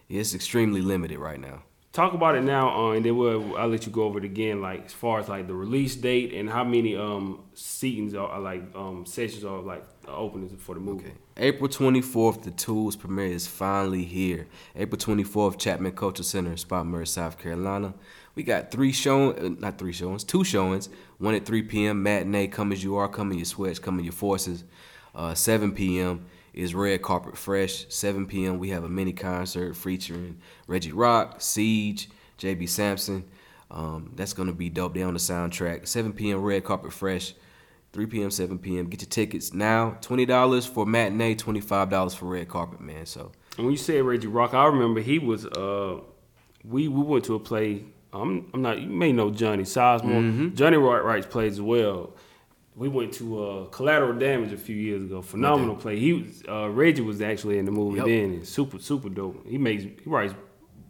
it's extremely limited right now. Talk about it now, uh, and then we'll I'll let you go over it again. Like as far as like the release date and how many um seatings are, are like um sessions are like openings for the movie. Okay. April 24th, the Tools premiere is finally here. April 24th, Chapman Culture Center, Spartanburg, South Carolina. We got three showing, uh, not three showings, two showings. One at 3 p.m. matinee, come as you are, come in your sweats, come in your forces. Uh, 7 p.m. is Red Carpet Fresh. 7 p.m. we have a mini concert featuring Reggie Rock, Siege, JB Sampson. Um, that's gonna be dope. They on the soundtrack. 7 p.m. Red Carpet Fresh. 3 p.m., 7 p.m. Get your tickets now. $20 for matinee, $25 for red carpet, man. So, And when you said Reggie Rock, I remember he was uh we we went to a play. I'm I'm not you may know Johnny Sizemore. Johnny Wright writes plays as well. we went to uh, Collateral Damage a few years ago. Phenomenal play. He was uh, Reggie was actually in the movie Yep. then. And super super dope. He makes he writes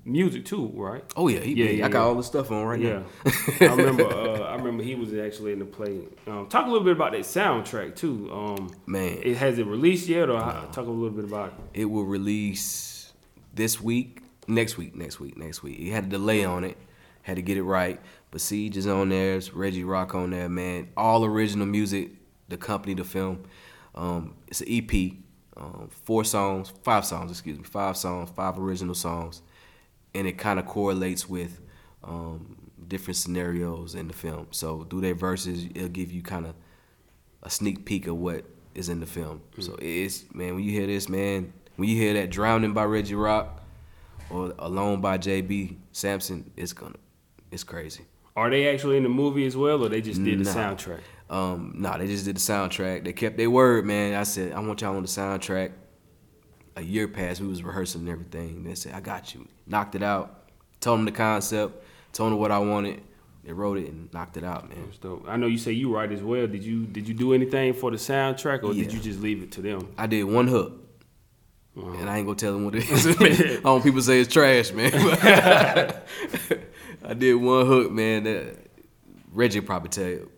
music too, right? Oh yeah, he, Yeah, yeah, yeah, I got all the stuff on right Yeah, now. I remember. Uh, I remember he was actually in the play. Um, talk a little bit about that soundtrack too. Um, Man, it has it released yet, or how, talk a little bit about it. it will release this week, next week, next week, next week. He had a delay on it, had to get it right. But Siege is on there, it's Reggie Rock on there, man. All original music, the company, the film. Um, it's an EP, um, four songs, five songs, excuse me, five songs, five original songs, and it kind of correlates with um, different scenarios in the film. So through their verses, it'll give you kind of a sneak peek of what is in the film. So it's man, when you hear this, man, when you hear that "Drowning" by Reggie Rock or "Alone" by JB Sampson, it's gonna, it's crazy. Are they actually in the movie as well, or they just did the Nah. soundtrack? Um, nah, they just did the soundtrack. They kept their word, man. I said, I want y'all on the soundtrack. A year passed, we was rehearsing and everything. They said, I got you. Knocked it out. Told them the concept. Told them what I wanted. They wrote it and knocked it out, man. That's dope. I know you say you write as well. Did you did you do anything for the soundtrack, or did you just leave it to them? I did one hook. Wow. And I ain't gonna tell them what it is. I don't people say it's trash, man. I did one hook, man. That Reggie probably tell you.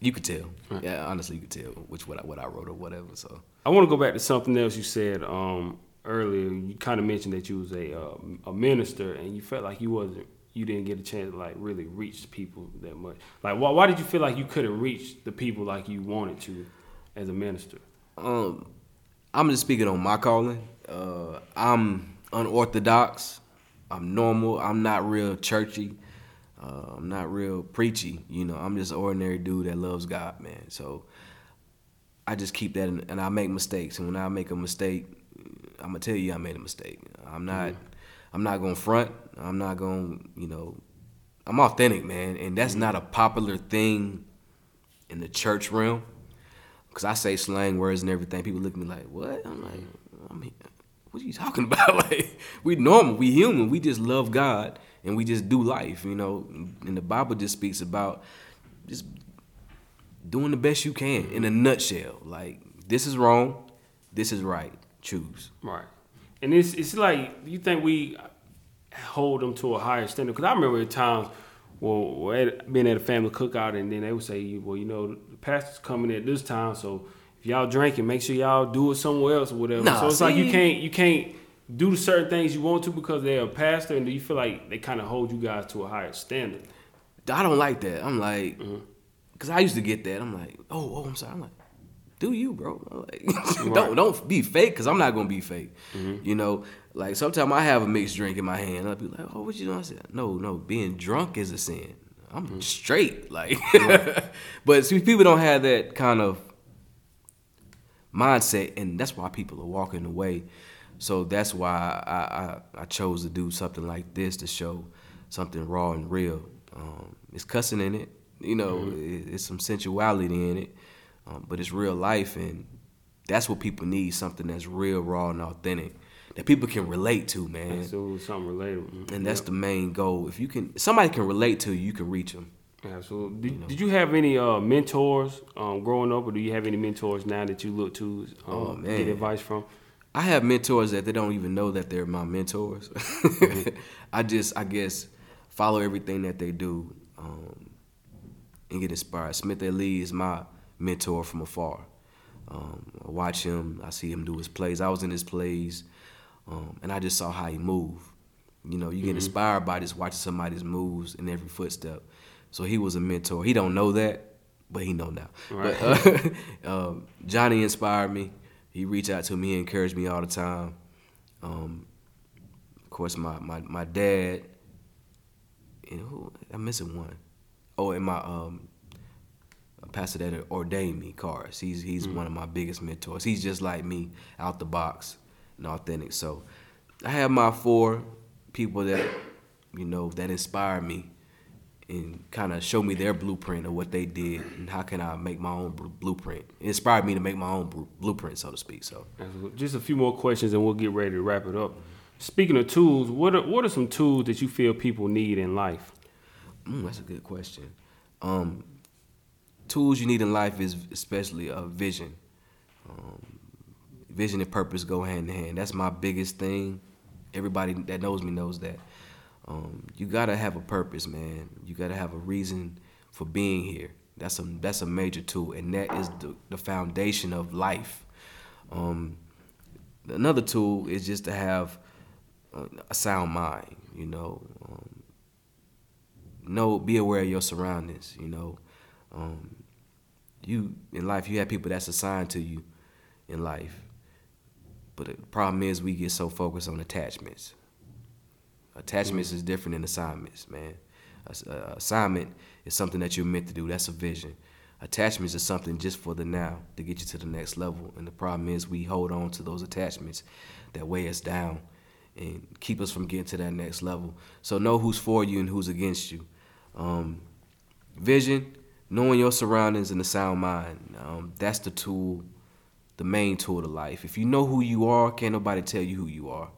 You could tell. Right. Yeah, honestly, you could tell which what I, what I wrote or whatever. So I want to go back to something else you said um, earlier. You kind of mentioned that you was a uh, a minister, and you felt like you wasn't you didn't get a chance to like really reach people that much. Like, why why did you feel like you couldn't reach the people like you wanted to as a minister? um, I'm just speaking on my calling. Uh, I'm unorthodox. I'm normal. I'm not real churchy. Uh, I'm not real preachy. You know, I'm just an ordinary dude that loves God, man. So I just keep that, in, and I make mistakes. And when I make a mistake, I'm gonna tell you I made a mistake. I'm not. I'm not gonna front. I'm not gonna. You know, I'm authentic, man, and that's not a popular thing in the church realm. Cause I say slang words and everything. People look at me like, "What?" I'm like, "I mean, what are you talking about? like, we normal, we human. We just love God and we just do life, you know. And the Bible just speaks about just doing the best you can in a nutshell. Like, this is wrong, this is right. Choose. Right. And it's it's like you think we hold them to a higher standard because I remember at times, well, at, being at a family cookout and then they would say, well, you know, the pastor's coming at this time, so if y'all drinking, make sure y'all do it somewhere else or whatever. Nah, so it's like you can't you can't do certain things you want to because they're a pastor, and you feel like they kind of hold you guys to a higher standard? I don't like that. I'm like, mm-hmm. because I used to get that. I'm like, oh, oh, I'm sorry. I'm like, do you, bro? I'm like, don't don't be fake, because I'm not gonna be fake. Mm-hmm. You know, like sometimes I have a mixed drink in my hand. I'll be like, oh, what you doing? I said, no, no, being drunk is a sin. I'm mm-hmm. straight, like. but see, people don't have that kind of mindset, and that's why people are walking away. So that's why I, I, I chose to do something like this to show something raw and real. Um, it's cussing in it, you know, it, it's some sensuality in it, um, but it's real life, and that's what people need something that's real, raw, and authentic that people can relate to, man. So something relatable. And that's the main goal. If you can, somebody can relate to you, you can reach them. Absolutely. Did, did you have any uh, mentors um, growing up, or do you have any mentors now that you look to um, Oh, get advice from? I have mentors that they don't even know that they're my mentors. I just, I guess, follow everything that they do um, and get inspired. Smith Lee is my mentor from afar. Um, I watch him. I see him do his plays. I was in his plays, um, and I just saw how he moved. You know, you get inspired by just watching somebody's moves in every footstep. So he was a mentor. He don't know that, but he know now. Right. But uh, um, Johnny inspired me. He reached out to me, he encouraged me all the time. Um, of course, my, my, my dad, and who I'm missing one. Oh, and my um, pastor that ordained me, Cars. He's he's one of my biggest mentors. He's just like me, out the box and authentic. So I have my four people that you know that inspire me and kind of show me their blueprint of what they did and how can I make my own blueprint. It inspired me to make my own blueprint, so to speak. So Just a few more questions, and we'll get ready to wrap it up. Speaking of tools, what are what are some tools that you feel people need in life? mm, that's a good question. Um, tools you need in life is especially a vision. Um, vision and purpose go hand in hand. That's my biggest thing. Everybody that knows me knows that. Um, you gotta have a purpose, man. You gotta have a reason for being here. That's a that's a major tool, and that is the, the foundation of life. Um, another tool is just to have a sound mind. You know, um, know be aware of your surroundings. You know, um, you in life you have people that's assigned to you in life, but the problem is we get so focused on attachments. Attachments mm-hmm. is different than assignments, man. Uh, assignment is something that you're meant to do. That's a vision. Attachments is something just for the now to get you to the next level. And the problem is we hold on to those attachments that weigh us down and keep us from getting to that next level. So know who's for you and who's against you. Um, vision, knowing your surroundings and a sound mind. Um, that's the tool, the main tool to life. If you know who you are, can't nobody tell you who you are.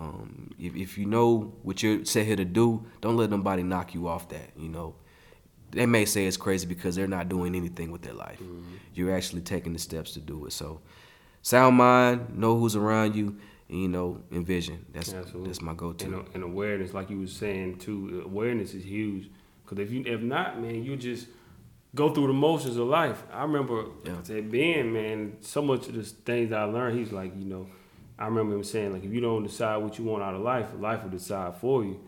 Um, if, if you know what you're set here to do, don't let nobody knock you off that. You know, they may say it's crazy because they're not doing anything with their life. Mm-hmm. You're actually taking the steps to do it. So, sound mind, know who's around you, and, you know, envision. That's Absolutely. that's my go-to. And, and, awareness, like you were saying too, awareness is huge. Because if you if not, man, you just go through the motions of life. I remember yeah. said Ben, man, so much of the things I learned, he's like, you know, I remember him saying like, if you don't decide what you want out of life, life will decide for you.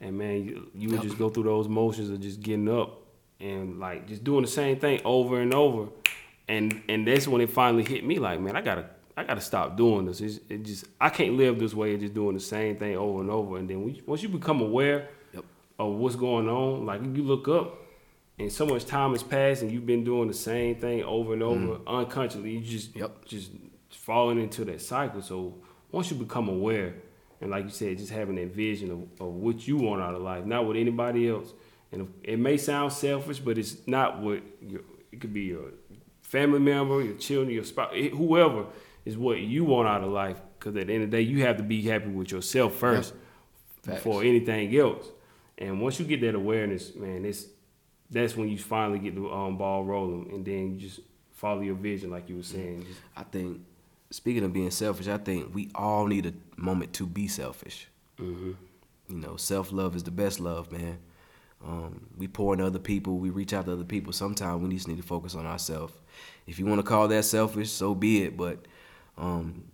And man, you, you would just go through those motions of just getting up and like just doing the same thing over and over, and and that's when it finally hit me like, man, I gotta I gotta stop doing this. It's, it just I can't live this way of just doing the same thing over and over. And then you, once you become aware yep. of what's going on, like you look up and so much time has passed and you've been doing the same thing over and over mm. unconsciously, you just yep. just falling into that cycle. So once you become aware and like you said, just having that vision of, of what you want out of life, not what anybody else, and it may sound selfish, but it's not what your, it could be your family member, your children, your spouse, whoever is what you want out of life. Because at the end of the day, you have to be happy with yourself first yep. before anything else. And once you get that awareness, man, it's that's when you finally get the um, ball rolling, and then you just follow your vision, like you were saying. I think, speaking of being selfish, I think we all need a moment to be selfish. Mm-hmm. You know, self love is the best love, man. Um, we pour into other people. We reach out to other people. Sometimes we just need to focus on ourselves. If you want to call that selfish, so be it. But um,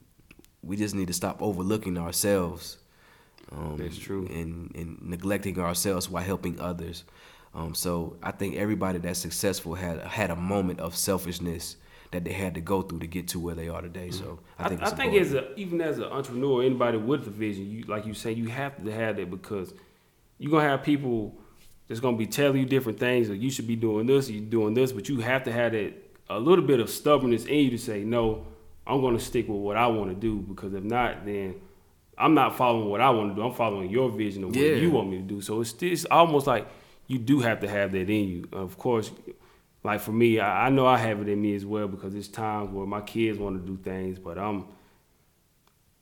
we just need to stop overlooking ourselves. Um, That's true. And, and neglecting ourselves while helping others. Um, so I think everybody that's successful had had a moment of selfishness that they had to go through to get to where they are today. So I think I, I think as a, even as an entrepreneur, anybody with a vision, you like you say, you have to have that because you're gonna have people that's gonna be telling you different things, or you should be doing this, you're doing this, but you have to have that a little bit of stubbornness in you to say, no, I'm gonna stick with what I want to do because if not, then I'm not following what I want to do. I'm following your vision of what yeah. you want me to do. So it's it's almost like you do have to have that in you. Of course, like for me, I, I know I have it in me as well because it's times where my kids want to do things, but I'm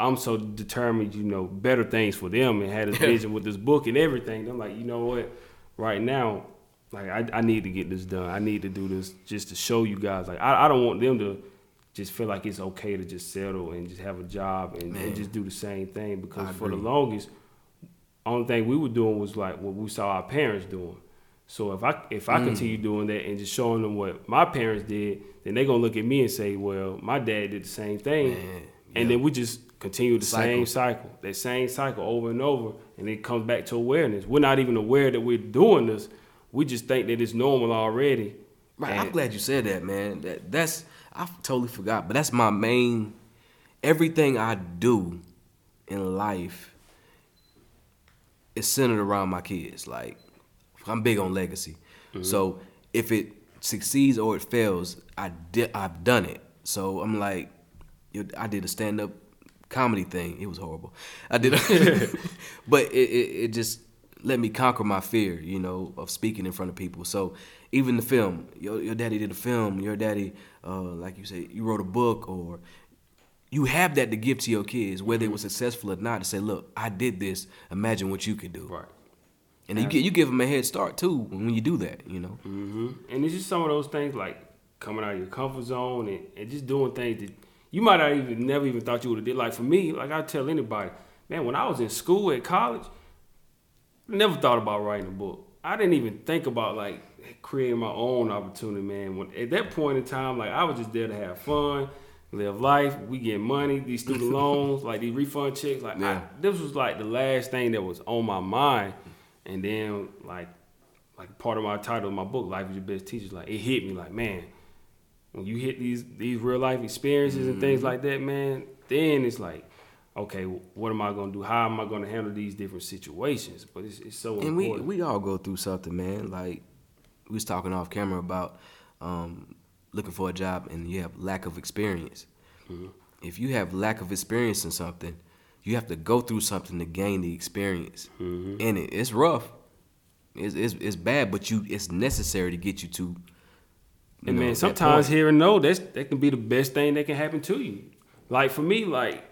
I'm so determined, you know, better things for them and had a vision with this book and everything. I'm like, you know what? right now, like I, I need to get this done. I need to do this just to show you guys. Like I, I don't want them to just feel like it's okay to just settle and just have a job and, and just do the same thing because for the longest, only thing we were doing was like what we saw our parents doing. So if I if I mm. continue doing that and just showing them what my parents did, then they're gonna look at me and say, "Well, my dad did the same thing," Man, and then we just continue the cycle. same cycle, that same cycle over and over, and it comes back to awareness. We're not even aware that we're doing this. We just think that it's normal already. Right. And I'm glad you said that, man. That that's I totally forgot, but that's my main. Everything I do in life is centered around my kids. Like I'm big on legacy, mm-hmm. so if it succeeds or it fails, I did. I've done it. So I'm like, I did a stand up comedy thing. It was horrible. I did, but it, it, it just let me conquer my fear, you know, of speaking in front of people. So even the film, your, your daddy did a film. Your daddy, uh, like you say, you wrote a book, or you have that to give to your kids, whether it was successful or not. To say, look, I did this. Imagine what you could do. Right. And you get you give them a head start too when you do that. You know. hmm And it's just some of those things like coming out of your comfort zone and, and just doing things that you might not even never even thought you would have did. Like for me, like I tell anybody, man, when I was in school at college, I never thought about writing a book. I didn't even think about like creating my own opportunity, man. When at that point in time, like I was just there to have fun, live life. We get money, these student loans, like these refund checks. Like I, this was like the last thing that was on my mind. And then like like part of my title of my book, Life is Your Best Teacher, like it hit me like, man, when you hit these these real life experiences and things like that, man, then it's like, okay, what am I gonna do? How am I gonna handle these different situations? But it's, it's so And we we all go through something, man. Like we was talking off camera about um, looking for a job and you have lack of experience. Mm-hmm. If you have lack of experience in something, you have to go through something to gain the experience Mm-hmm. in it. It's rough. It's, it's it's bad, but you it's necessary to get you to. you And know, man, sometimes hearing no, that's that can be the best thing that can happen to you. Like for me, like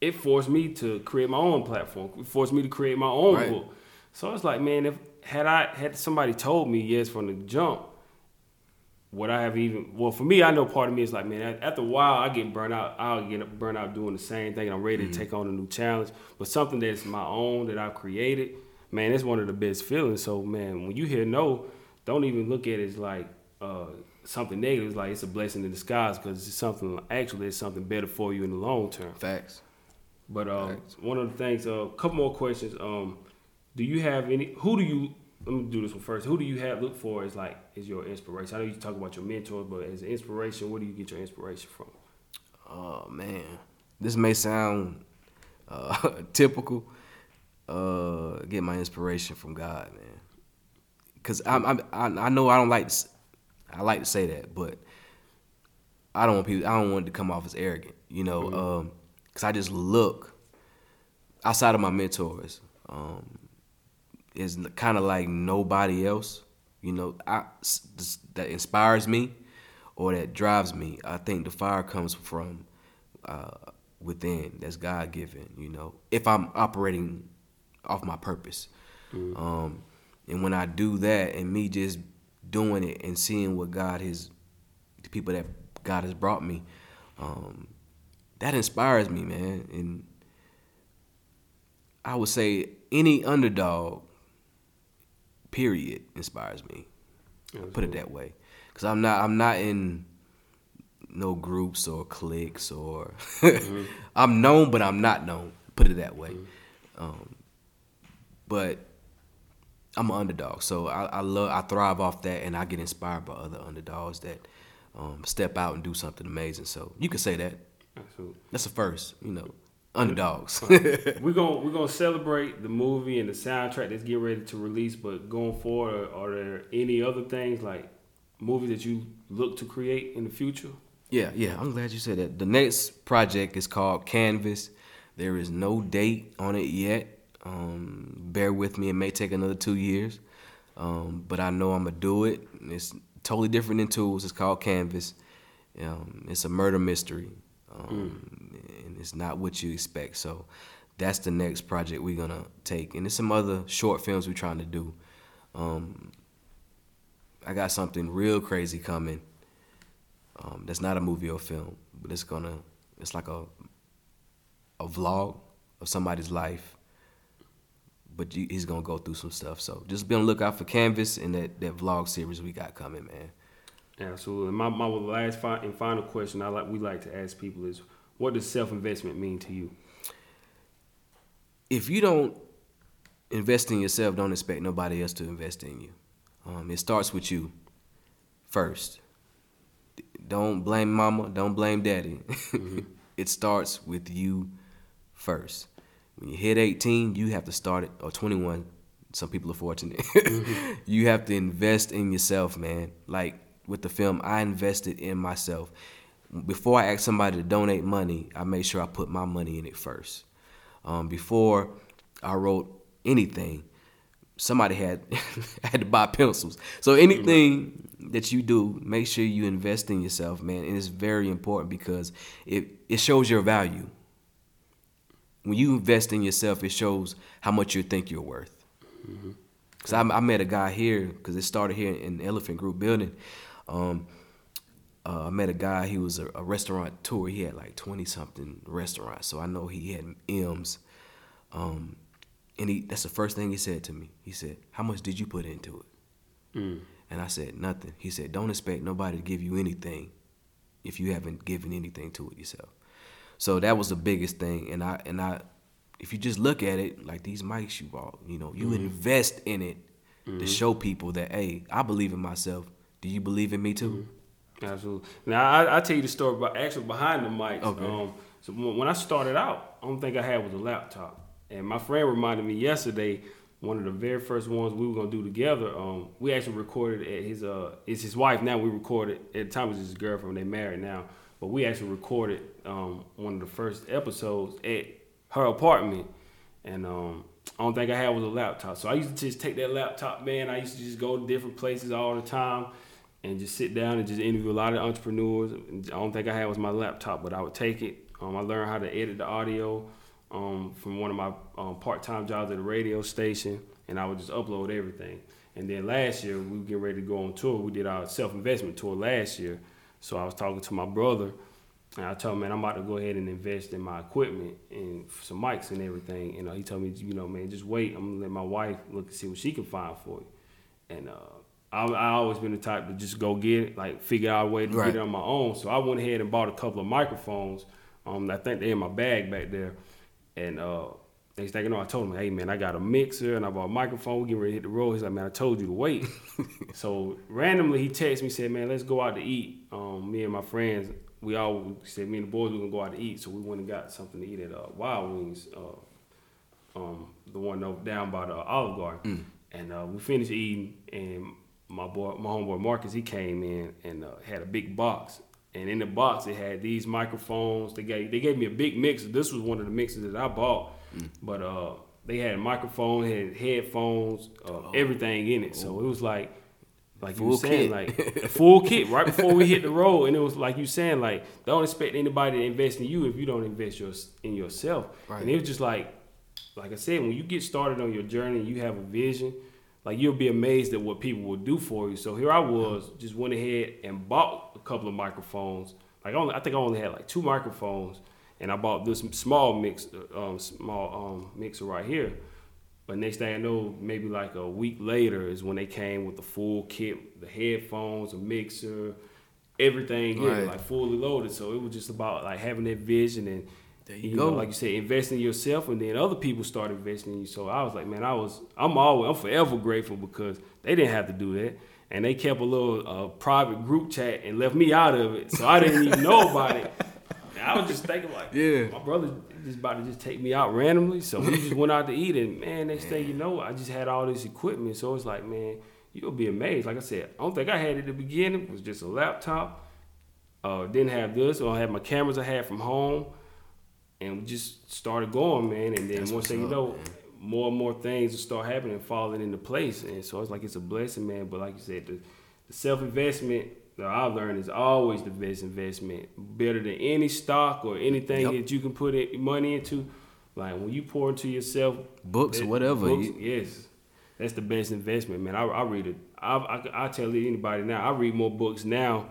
it forced me to create my own platform. It forced me to create my own Right. book. So it's like, man, if had I had somebody told me yes from the jump, would I have even? Well, for me, I know part of me is like, man, after a while, I get burnt out. I'll get burnt out doing the same thing. and I'm ready to take on a new challenge, but something that's my own that I've created, man, it's one of the best feelings. So, man, when you hear no, don't even look at it as like uh, something negative. It's like it's a blessing in disguise because it's something actually it's something better for you in the long term. facts. But uh, Facts. one of the things, a couple more questions. Um, do you have any? Who do you? Let me do this one first. Who do you have look for as like is your inspiration? I know you talk about your mentors, but as inspiration, where do you get your inspiration from? Oh man, this may sound uh, typical. Uh, get my inspiration from God, man. Cause I'm, I'm I, I know I don't like to, I like to say that, but I don't want people. I don't want it to come off as arrogant, you know. Um, cause I just look outside of my mentors. Um, is kind of like nobody else, you know. I that inspires me or that drives me. I think the fire comes from uh, within. That's God given, you know. If I'm operating off my purpose, um, and when I do that, and me just doing it and seeing what God has, the people that God has brought me, um, that inspires me, man. And I would say any underdog, period, inspires me. Put it that way, because I'm not I'm not in no groups or cliques or I'm known, but I'm not known. Put it that way. Um, but I'm an underdog, so I, I love I thrive off that, and I get inspired by other underdogs that um, step out and do something amazing. So you could say that Absolutely. that's a first, you know, underdogs. we're gonna we're gonna celebrate the movie and the soundtrack that's getting ready to release. But going forward, are, are there any other things like movies that you look to create in the future? Yeah, yeah, I'm glad you said that. The next project is called Canvas. There is no date on it yet. Um, bear with me, it may take another two years, um, but I know I'm gonna do it. It's totally different than Tools. It's called Canvas. Um, it's a murder mystery, um, and it's not what you expect. So that's the next project we're gonna take, and there's some other short films we're trying to do. Um, I got something real crazy coming. Um, that's not a movie or film, but it's gonna it's like a a vlog of somebody's life. But he's gonna go through some stuff. So just be on the lookout for Canvas and that, that vlog series we got coming, man. Absolutely. My my last fi- and final question I like we like to ask people is, what does self investment mean to you? If you don't invest in yourself, don't expect nobody else to invest in you. Um, it starts with you first. Don't blame mama. Don't blame daddy. it starts with you first. When you hit 18, you have to start it, or 21. Some people are fortunate. you have to invest in yourself, man. Like with the film, I invested in myself. Before I asked somebody to donate money, I made sure I put my money in it first. Um, before I wrote anything, somebody had had to buy pencils. So anything that you do, make sure you invest in yourself, man. And it's very important because it it shows your value. When you invest in yourself, it shows how much you think you're worth. Cause I, I met a guy here because it started here in Elephant Group building. Um, uh, I met a guy. He was a, a restaurant tour. He had like twenty something restaurants, so I know he had M's. Um, and he that's the first thing he said to me. He said, "How much did you put into it?" Mm. And I said, "Nothing." He said, "Don't expect nobody to give you anything if you haven't given anything to it yourself." So that was the biggest thing. And I and I, if you just look at it like these mics you bought, you know, you Mm-hmm. invest in it to show people that, hey, I believe in myself. Do you believe in me too? Absolutely. Now I, I tell you the story about actually behind the mics. Okay. Um, so when when I started out, I don't think I had was a laptop, and my friend reminded me yesterday. One of the very first ones we were gonna do together. Um, we actually recorded at his uh, it's his wife now. We recorded at the time it was his girlfriend. They married now, but we actually recorded um, one of the first episodes at her apartment, and um, I don't think I had was a laptop. So I used to just take that laptop, man. I used to just go to different places all the time and just sit down and just interview a lot of entrepreneurs. I don't think I had was my laptop, but I would take it. Um, I learned how to edit the audio um, from one of my um, part-time jobs at a radio station, and I would just upload everything. And then last year we were getting ready to go on tour. We did our self-investment tour last year, so I was talking to my brother, and I told him, man, I'm about to go ahead and invest in my equipment and some mics and everything. You know, he told me, you know, man, just wait. I'm gonna let my wife look and see what she can find for you. And uh, I, I always been the type to just go get it, like figure out a way to Right. get it on my own. So I went ahead and bought a couple of microphones. Um, I think they're in my bag back there. And uh, next thing you know, I told him, hey man, I got a mixer and I bought a microphone. We getting ready to hit the road. He's like, man, I told you to wait. so randomly he texted me, said, man, let's go out to eat. Um, me and my friends, we all said me and the boys we gonna go out to eat. So we went and got something to eat at uh, Wild Wings. Uh, um, the one down by the Olive Garden. And uh, we finished eating, and my boy, my homeboy Marcus, he came in and uh, had a big box. And in the box, it had these microphones. They gave they gave me a big mixer. This was one of the mixers that I bought, but uh, they had a microphone, had headphones, uh, everything in it. So it was like, like you were saying, kit. like a full kit right before we hit the road. And it was like you saying, like don't expect anybody to invest in you if you don't invest your, in yourself. Right. And it was just like, like I said, when you get started on your journey, you have a vision. Like you'll be amazed at what people will do for you. So here I was, just went ahead and bought a couple of microphones. Like I, only, I think I only had like two microphones, and I bought this small mix, um, small um, mixer right here. But next thing I know, maybe like a week later is when they came with the full kit, the headphones, a mixer, everything here, Right. like fully loaded. So it was just about like having that vision and There you you go. know, like you said, investing in yourself, and then other people start investing in you. So I was like, man, I was, I'm always, I'm forever grateful because they didn't have to do that, and they kept a little uh, private group chat and left me out of it, so I didn't even know about it. And I was just thinking like, Yeah. my brother just about to just take me out randomly, so we just went out to eat, and man, next thing you know, I just had all this equipment, so it's like, man, you'll be amazed. Like I said, I don't think I had it at the beginning. It was just a laptop. Uh, didn't have this, or I had my cameras I had from home and we just started going, man. And then That's once thing you know, man. more and more things will start happening, and falling into place. And so it's like it's a blessing, man. But like you said, the, the self investment that I've learned is always the best investment, better than any stock or anything Yep. that you can put it, money into. Like when you pour into yourself, Books or that- whatever. books, you- yes, that's the best investment, man. I, I read it. I, I I tell anybody now. I read more books now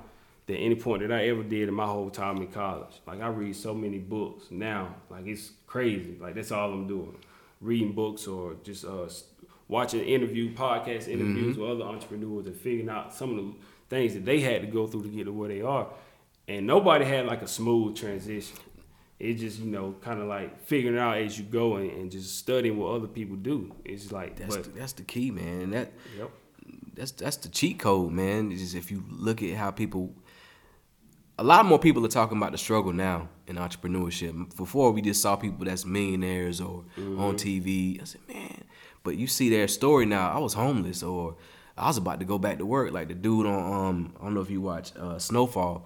than any point that I ever did in my whole time in college. Like I read so many books now. Like it's crazy. Like that's all I'm doing, reading books or just uh, watching interview podcast interviews with other entrepreneurs and figuring out some of the things that they had to go through to get to where they are. And nobody had like a smooth transition. It just you know kind of like figuring out as you go and, and just studying what other people do. It's like, That's but the, that's the key, man. And that yep. that's that's the cheat code, man. Is if you look at how people, a lot more people are talking about the struggle now in entrepreneurship. Before we just saw people that's millionaires or on TV. I said, man, but you see their story now. I was homeless or I was about to go back to work. Like the dude on um, I don't know if you watch uh, Snowfall.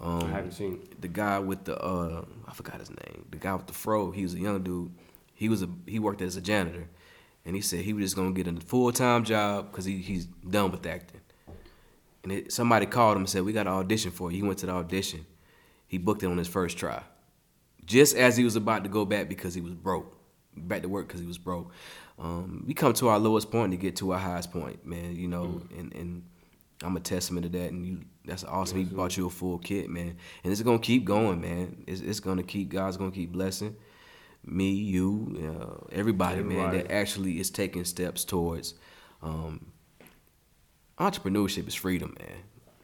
Um, I haven't seen the guy with the uh I forgot his name. The guy with the fro. He was a young dude. He was a he worked as a janitor, and he said he was just gonna get a full time job because he, he's done with acting. And it, somebody called him and said we got an audition for you. He went to the audition. He booked it on his first try, just as he was about to go back because he was broke. back to work because he was broke. Um, we come to our lowest point to get to our highest point, man. You know, mm-hmm. and and I'm a testament to that. And you, that's awesome. He bought you a full kit, man. And it's gonna keep going, man. It's, it's gonna keep. God's gonna keep blessing me, you, uh, everybody, everybody, man, that actually is taking steps towards um, entrepreneurship is freedom, man.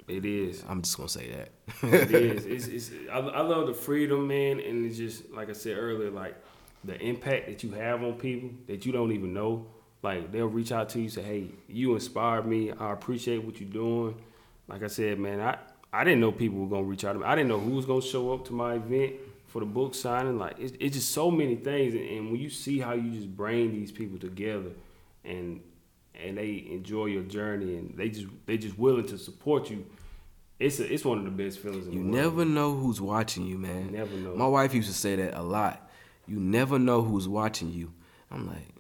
It is. I'm just gonna say that. it is. It's, it's, I, I love the freedom, man, and it's just like I said earlier, like the impact that you have on people that you don't even know. Like they'll reach out to you, say, "Hey, you inspired me. I appreciate what you're doing." Like I said, man, I I didn't know people were gonna reach out to me. I didn't know who was gonna show up to my event for the book signing. Like it's, it's just so many things, and, and when you see how you just bring these people together, and and they enjoy your journey, and they just they just willing to support you. It's a, it's one of the best feelings. In the world. You never know who's watching you, man. You never know. My wife used to say that a lot. You never know who's watching you. I'm like,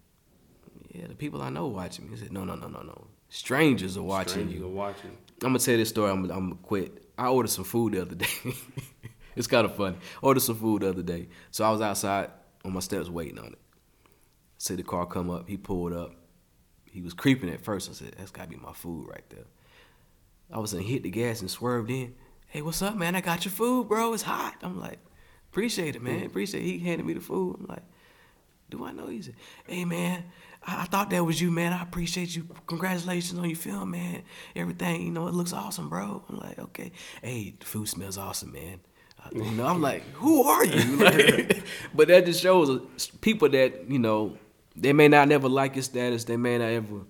yeah, the people I know watching me. He said, no, no, no, no, no. Strangers are watching you. Strangers you. Are watching. I'm gonna tell this story. I'm, I'm gonna quit. I ordered some food the other day. it's kind of funny. Ordered some food the other day. So I was outside on my steps waiting on it. See the car come up. He pulled up. He was creeping at first. I said, that's gotta be my food right there. I was sudden hit the gas and swerved in. Hey, what's up, man? I got your food, bro. It's hot. I'm like, appreciate it, man. Appreciate it. He handed me the food. I'm like, do I know? He said, hey, man, I, I thought that was you, man. I appreciate you. Congratulations on your film, man. Everything, you know, it looks awesome, bro. I'm like, okay. Hey, the food smells awesome, man. Uh, you know, I'm like, who are you? Like, but that just shows people that you know they may not never like your status. They may not ever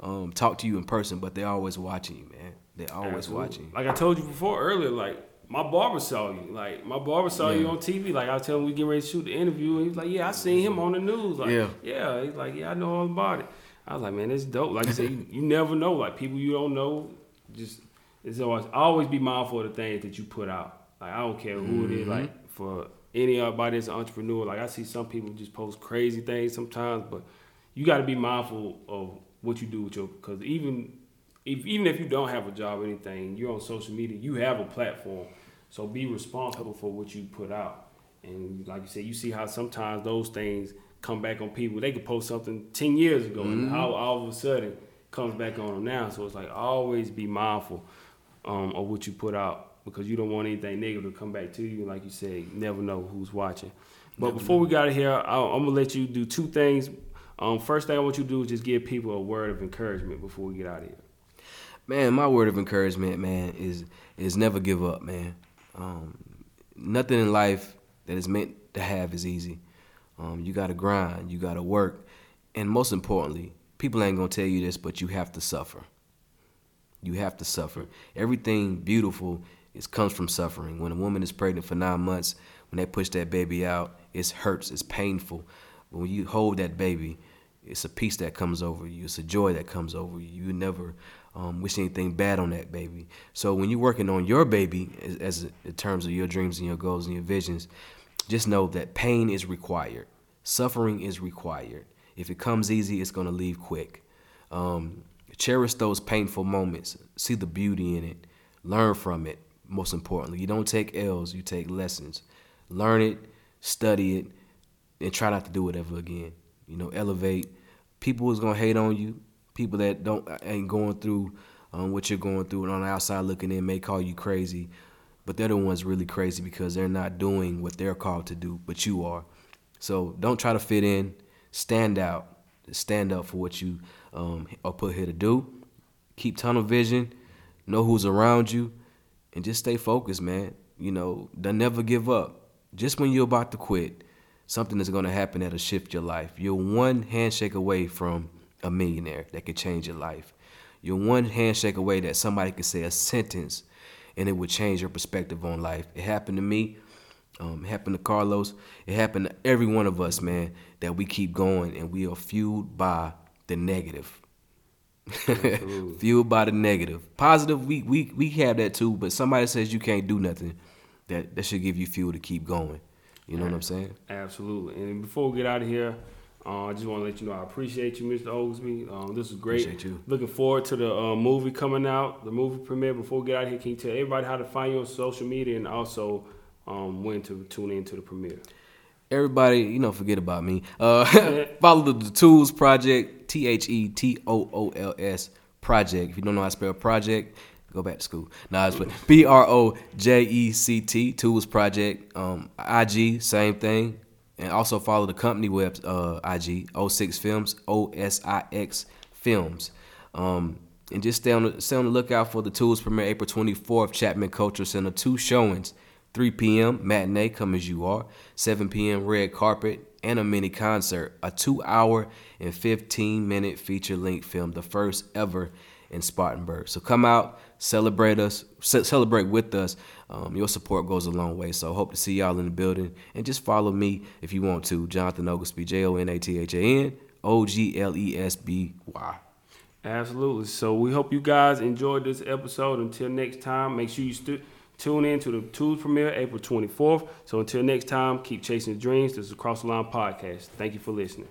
um, talk to you in person, but they're always watching you, man. They're always Absolutely. watching. Like I told you before earlier, like my barber saw you. Like my barber saw yeah. you on TV. Like I was telling him we getting ready to shoot the interview, and he's like, "Yeah, I seen him on the news." Like, yeah, yeah. He's like, "Yeah, I know all about it." I was like, "Man, it's dope." Like I said, you, you never know. Like people you don't know, just it's always always be mindful of the things that you put out. Like I don't care who mm-hmm. it is. Like mm-hmm. for anybody that's an entrepreneur, like I see some people just post crazy things sometimes, but you got to be mindful of what you do with your because even if even if you don't have a job or anything, you're on social media, you have a platform. So be responsible for what you put out. And like you said, you see how sometimes those things come back on people. They could post something ten years ago, mm-hmm. and how all of a sudden comes back on them now. So it's like always be mindful um, of what you put out because you don't want anything negative to come back to you. Like you said, you never know who's watching. But never before know. we got here, i am gonna let you do two things. Um, first thing I want you to do is just give people a word of encouragement before we get out of here. Man, my word of encouragement, man, is is never give up, man. Um, nothing in life that is meant to have is easy. Um, you got to grind, you got to work, and most importantly, people ain't gonna tell you this, but you have to suffer. You have to suffer. Everything beautiful is comes from suffering. When a woman is pregnant for nine months, when they push that baby out, it hurts, it's painful. But when you hold that baby, it's a peace that comes over you. It's a joy that comes over you. You never um, wish anything bad on that baby. So when you're working on your baby, as, as in terms of your dreams and your goals and your visions, just know that pain is required. Suffering is required. If it comes easy, it's gonna leave quick. Um, cherish those painful moments. See the beauty in it. Learn from it. Most importantly, you don't take L's. You take lessons. Learn it, study it, and try not to do it ever again. You know, elevate. People is gonna hate on you people that don't ain't going through um, what you're going through and on the outside looking in may call you crazy, but they're the ones really crazy because they're not doing what they're called to do, but you are. So don't try to fit in. Stand out. Stand up for what you um, are put here to do. Keep tunnel vision. Know who's around you, and just stay focused, man. You know, don't never give up. Just when you're about to quit, something is going to happen that'll shift your life. You're one handshake away from a millionaire that could change your life. You're one handshake away that somebody could say a sentence and it would change your perspective on life. It happened to me. Um, it happened to Carlos. It happened to every one of us, man, that we keep going and we are fueled by the negative. fueled by the negative. Positive, we, we, we have that too, but somebody says you can't do nothing, that, that should give you fuel to keep going. You know what I'm saying? Absolutely. And before we get out of here, uh, I just want to let you know I appreciate you, Mr. Oglesby. Um, this was great. Appreciate you. Looking forward to the uh, movie coming out, the movie premiere. Before we get out here, can you tell everybody how to find you on social media and also um, when to tune in to the premiere? everybody, you know, forget about me. Uh, follow the, the Tools Project, T H E T O O L S Project. If you don't know how to spell project, go back to school. Nah, it's B R O J E C T Tools Project. Um, IG, same thing. And also follow the company web uh, IG, 06 Films, O S I X Films. Um, and just stay on, the, stay on the lookout for the Tools premiere April 24th, Chapman Culture Center. Two showings, 3 p.m. matinee, come as you are, 7 p.m. red carpet, and a mini concert. A two hour and 15 minute feature length film, the first ever in Spartanburg. So come out, celebrate us, celebrate with us. Um, your support goes a long way. So hope to see y'all in the building. And just follow me if you want to. Jonathan Oglesby, J O N A T H A N O G L E S B Y. Absolutely. So we hope you guys enjoyed this episode. Until next time, make sure you stu- tune in to the Tools premiere April 24th. So until next time, keep chasing dreams. This is Across the Line Podcast. Thank you for listening.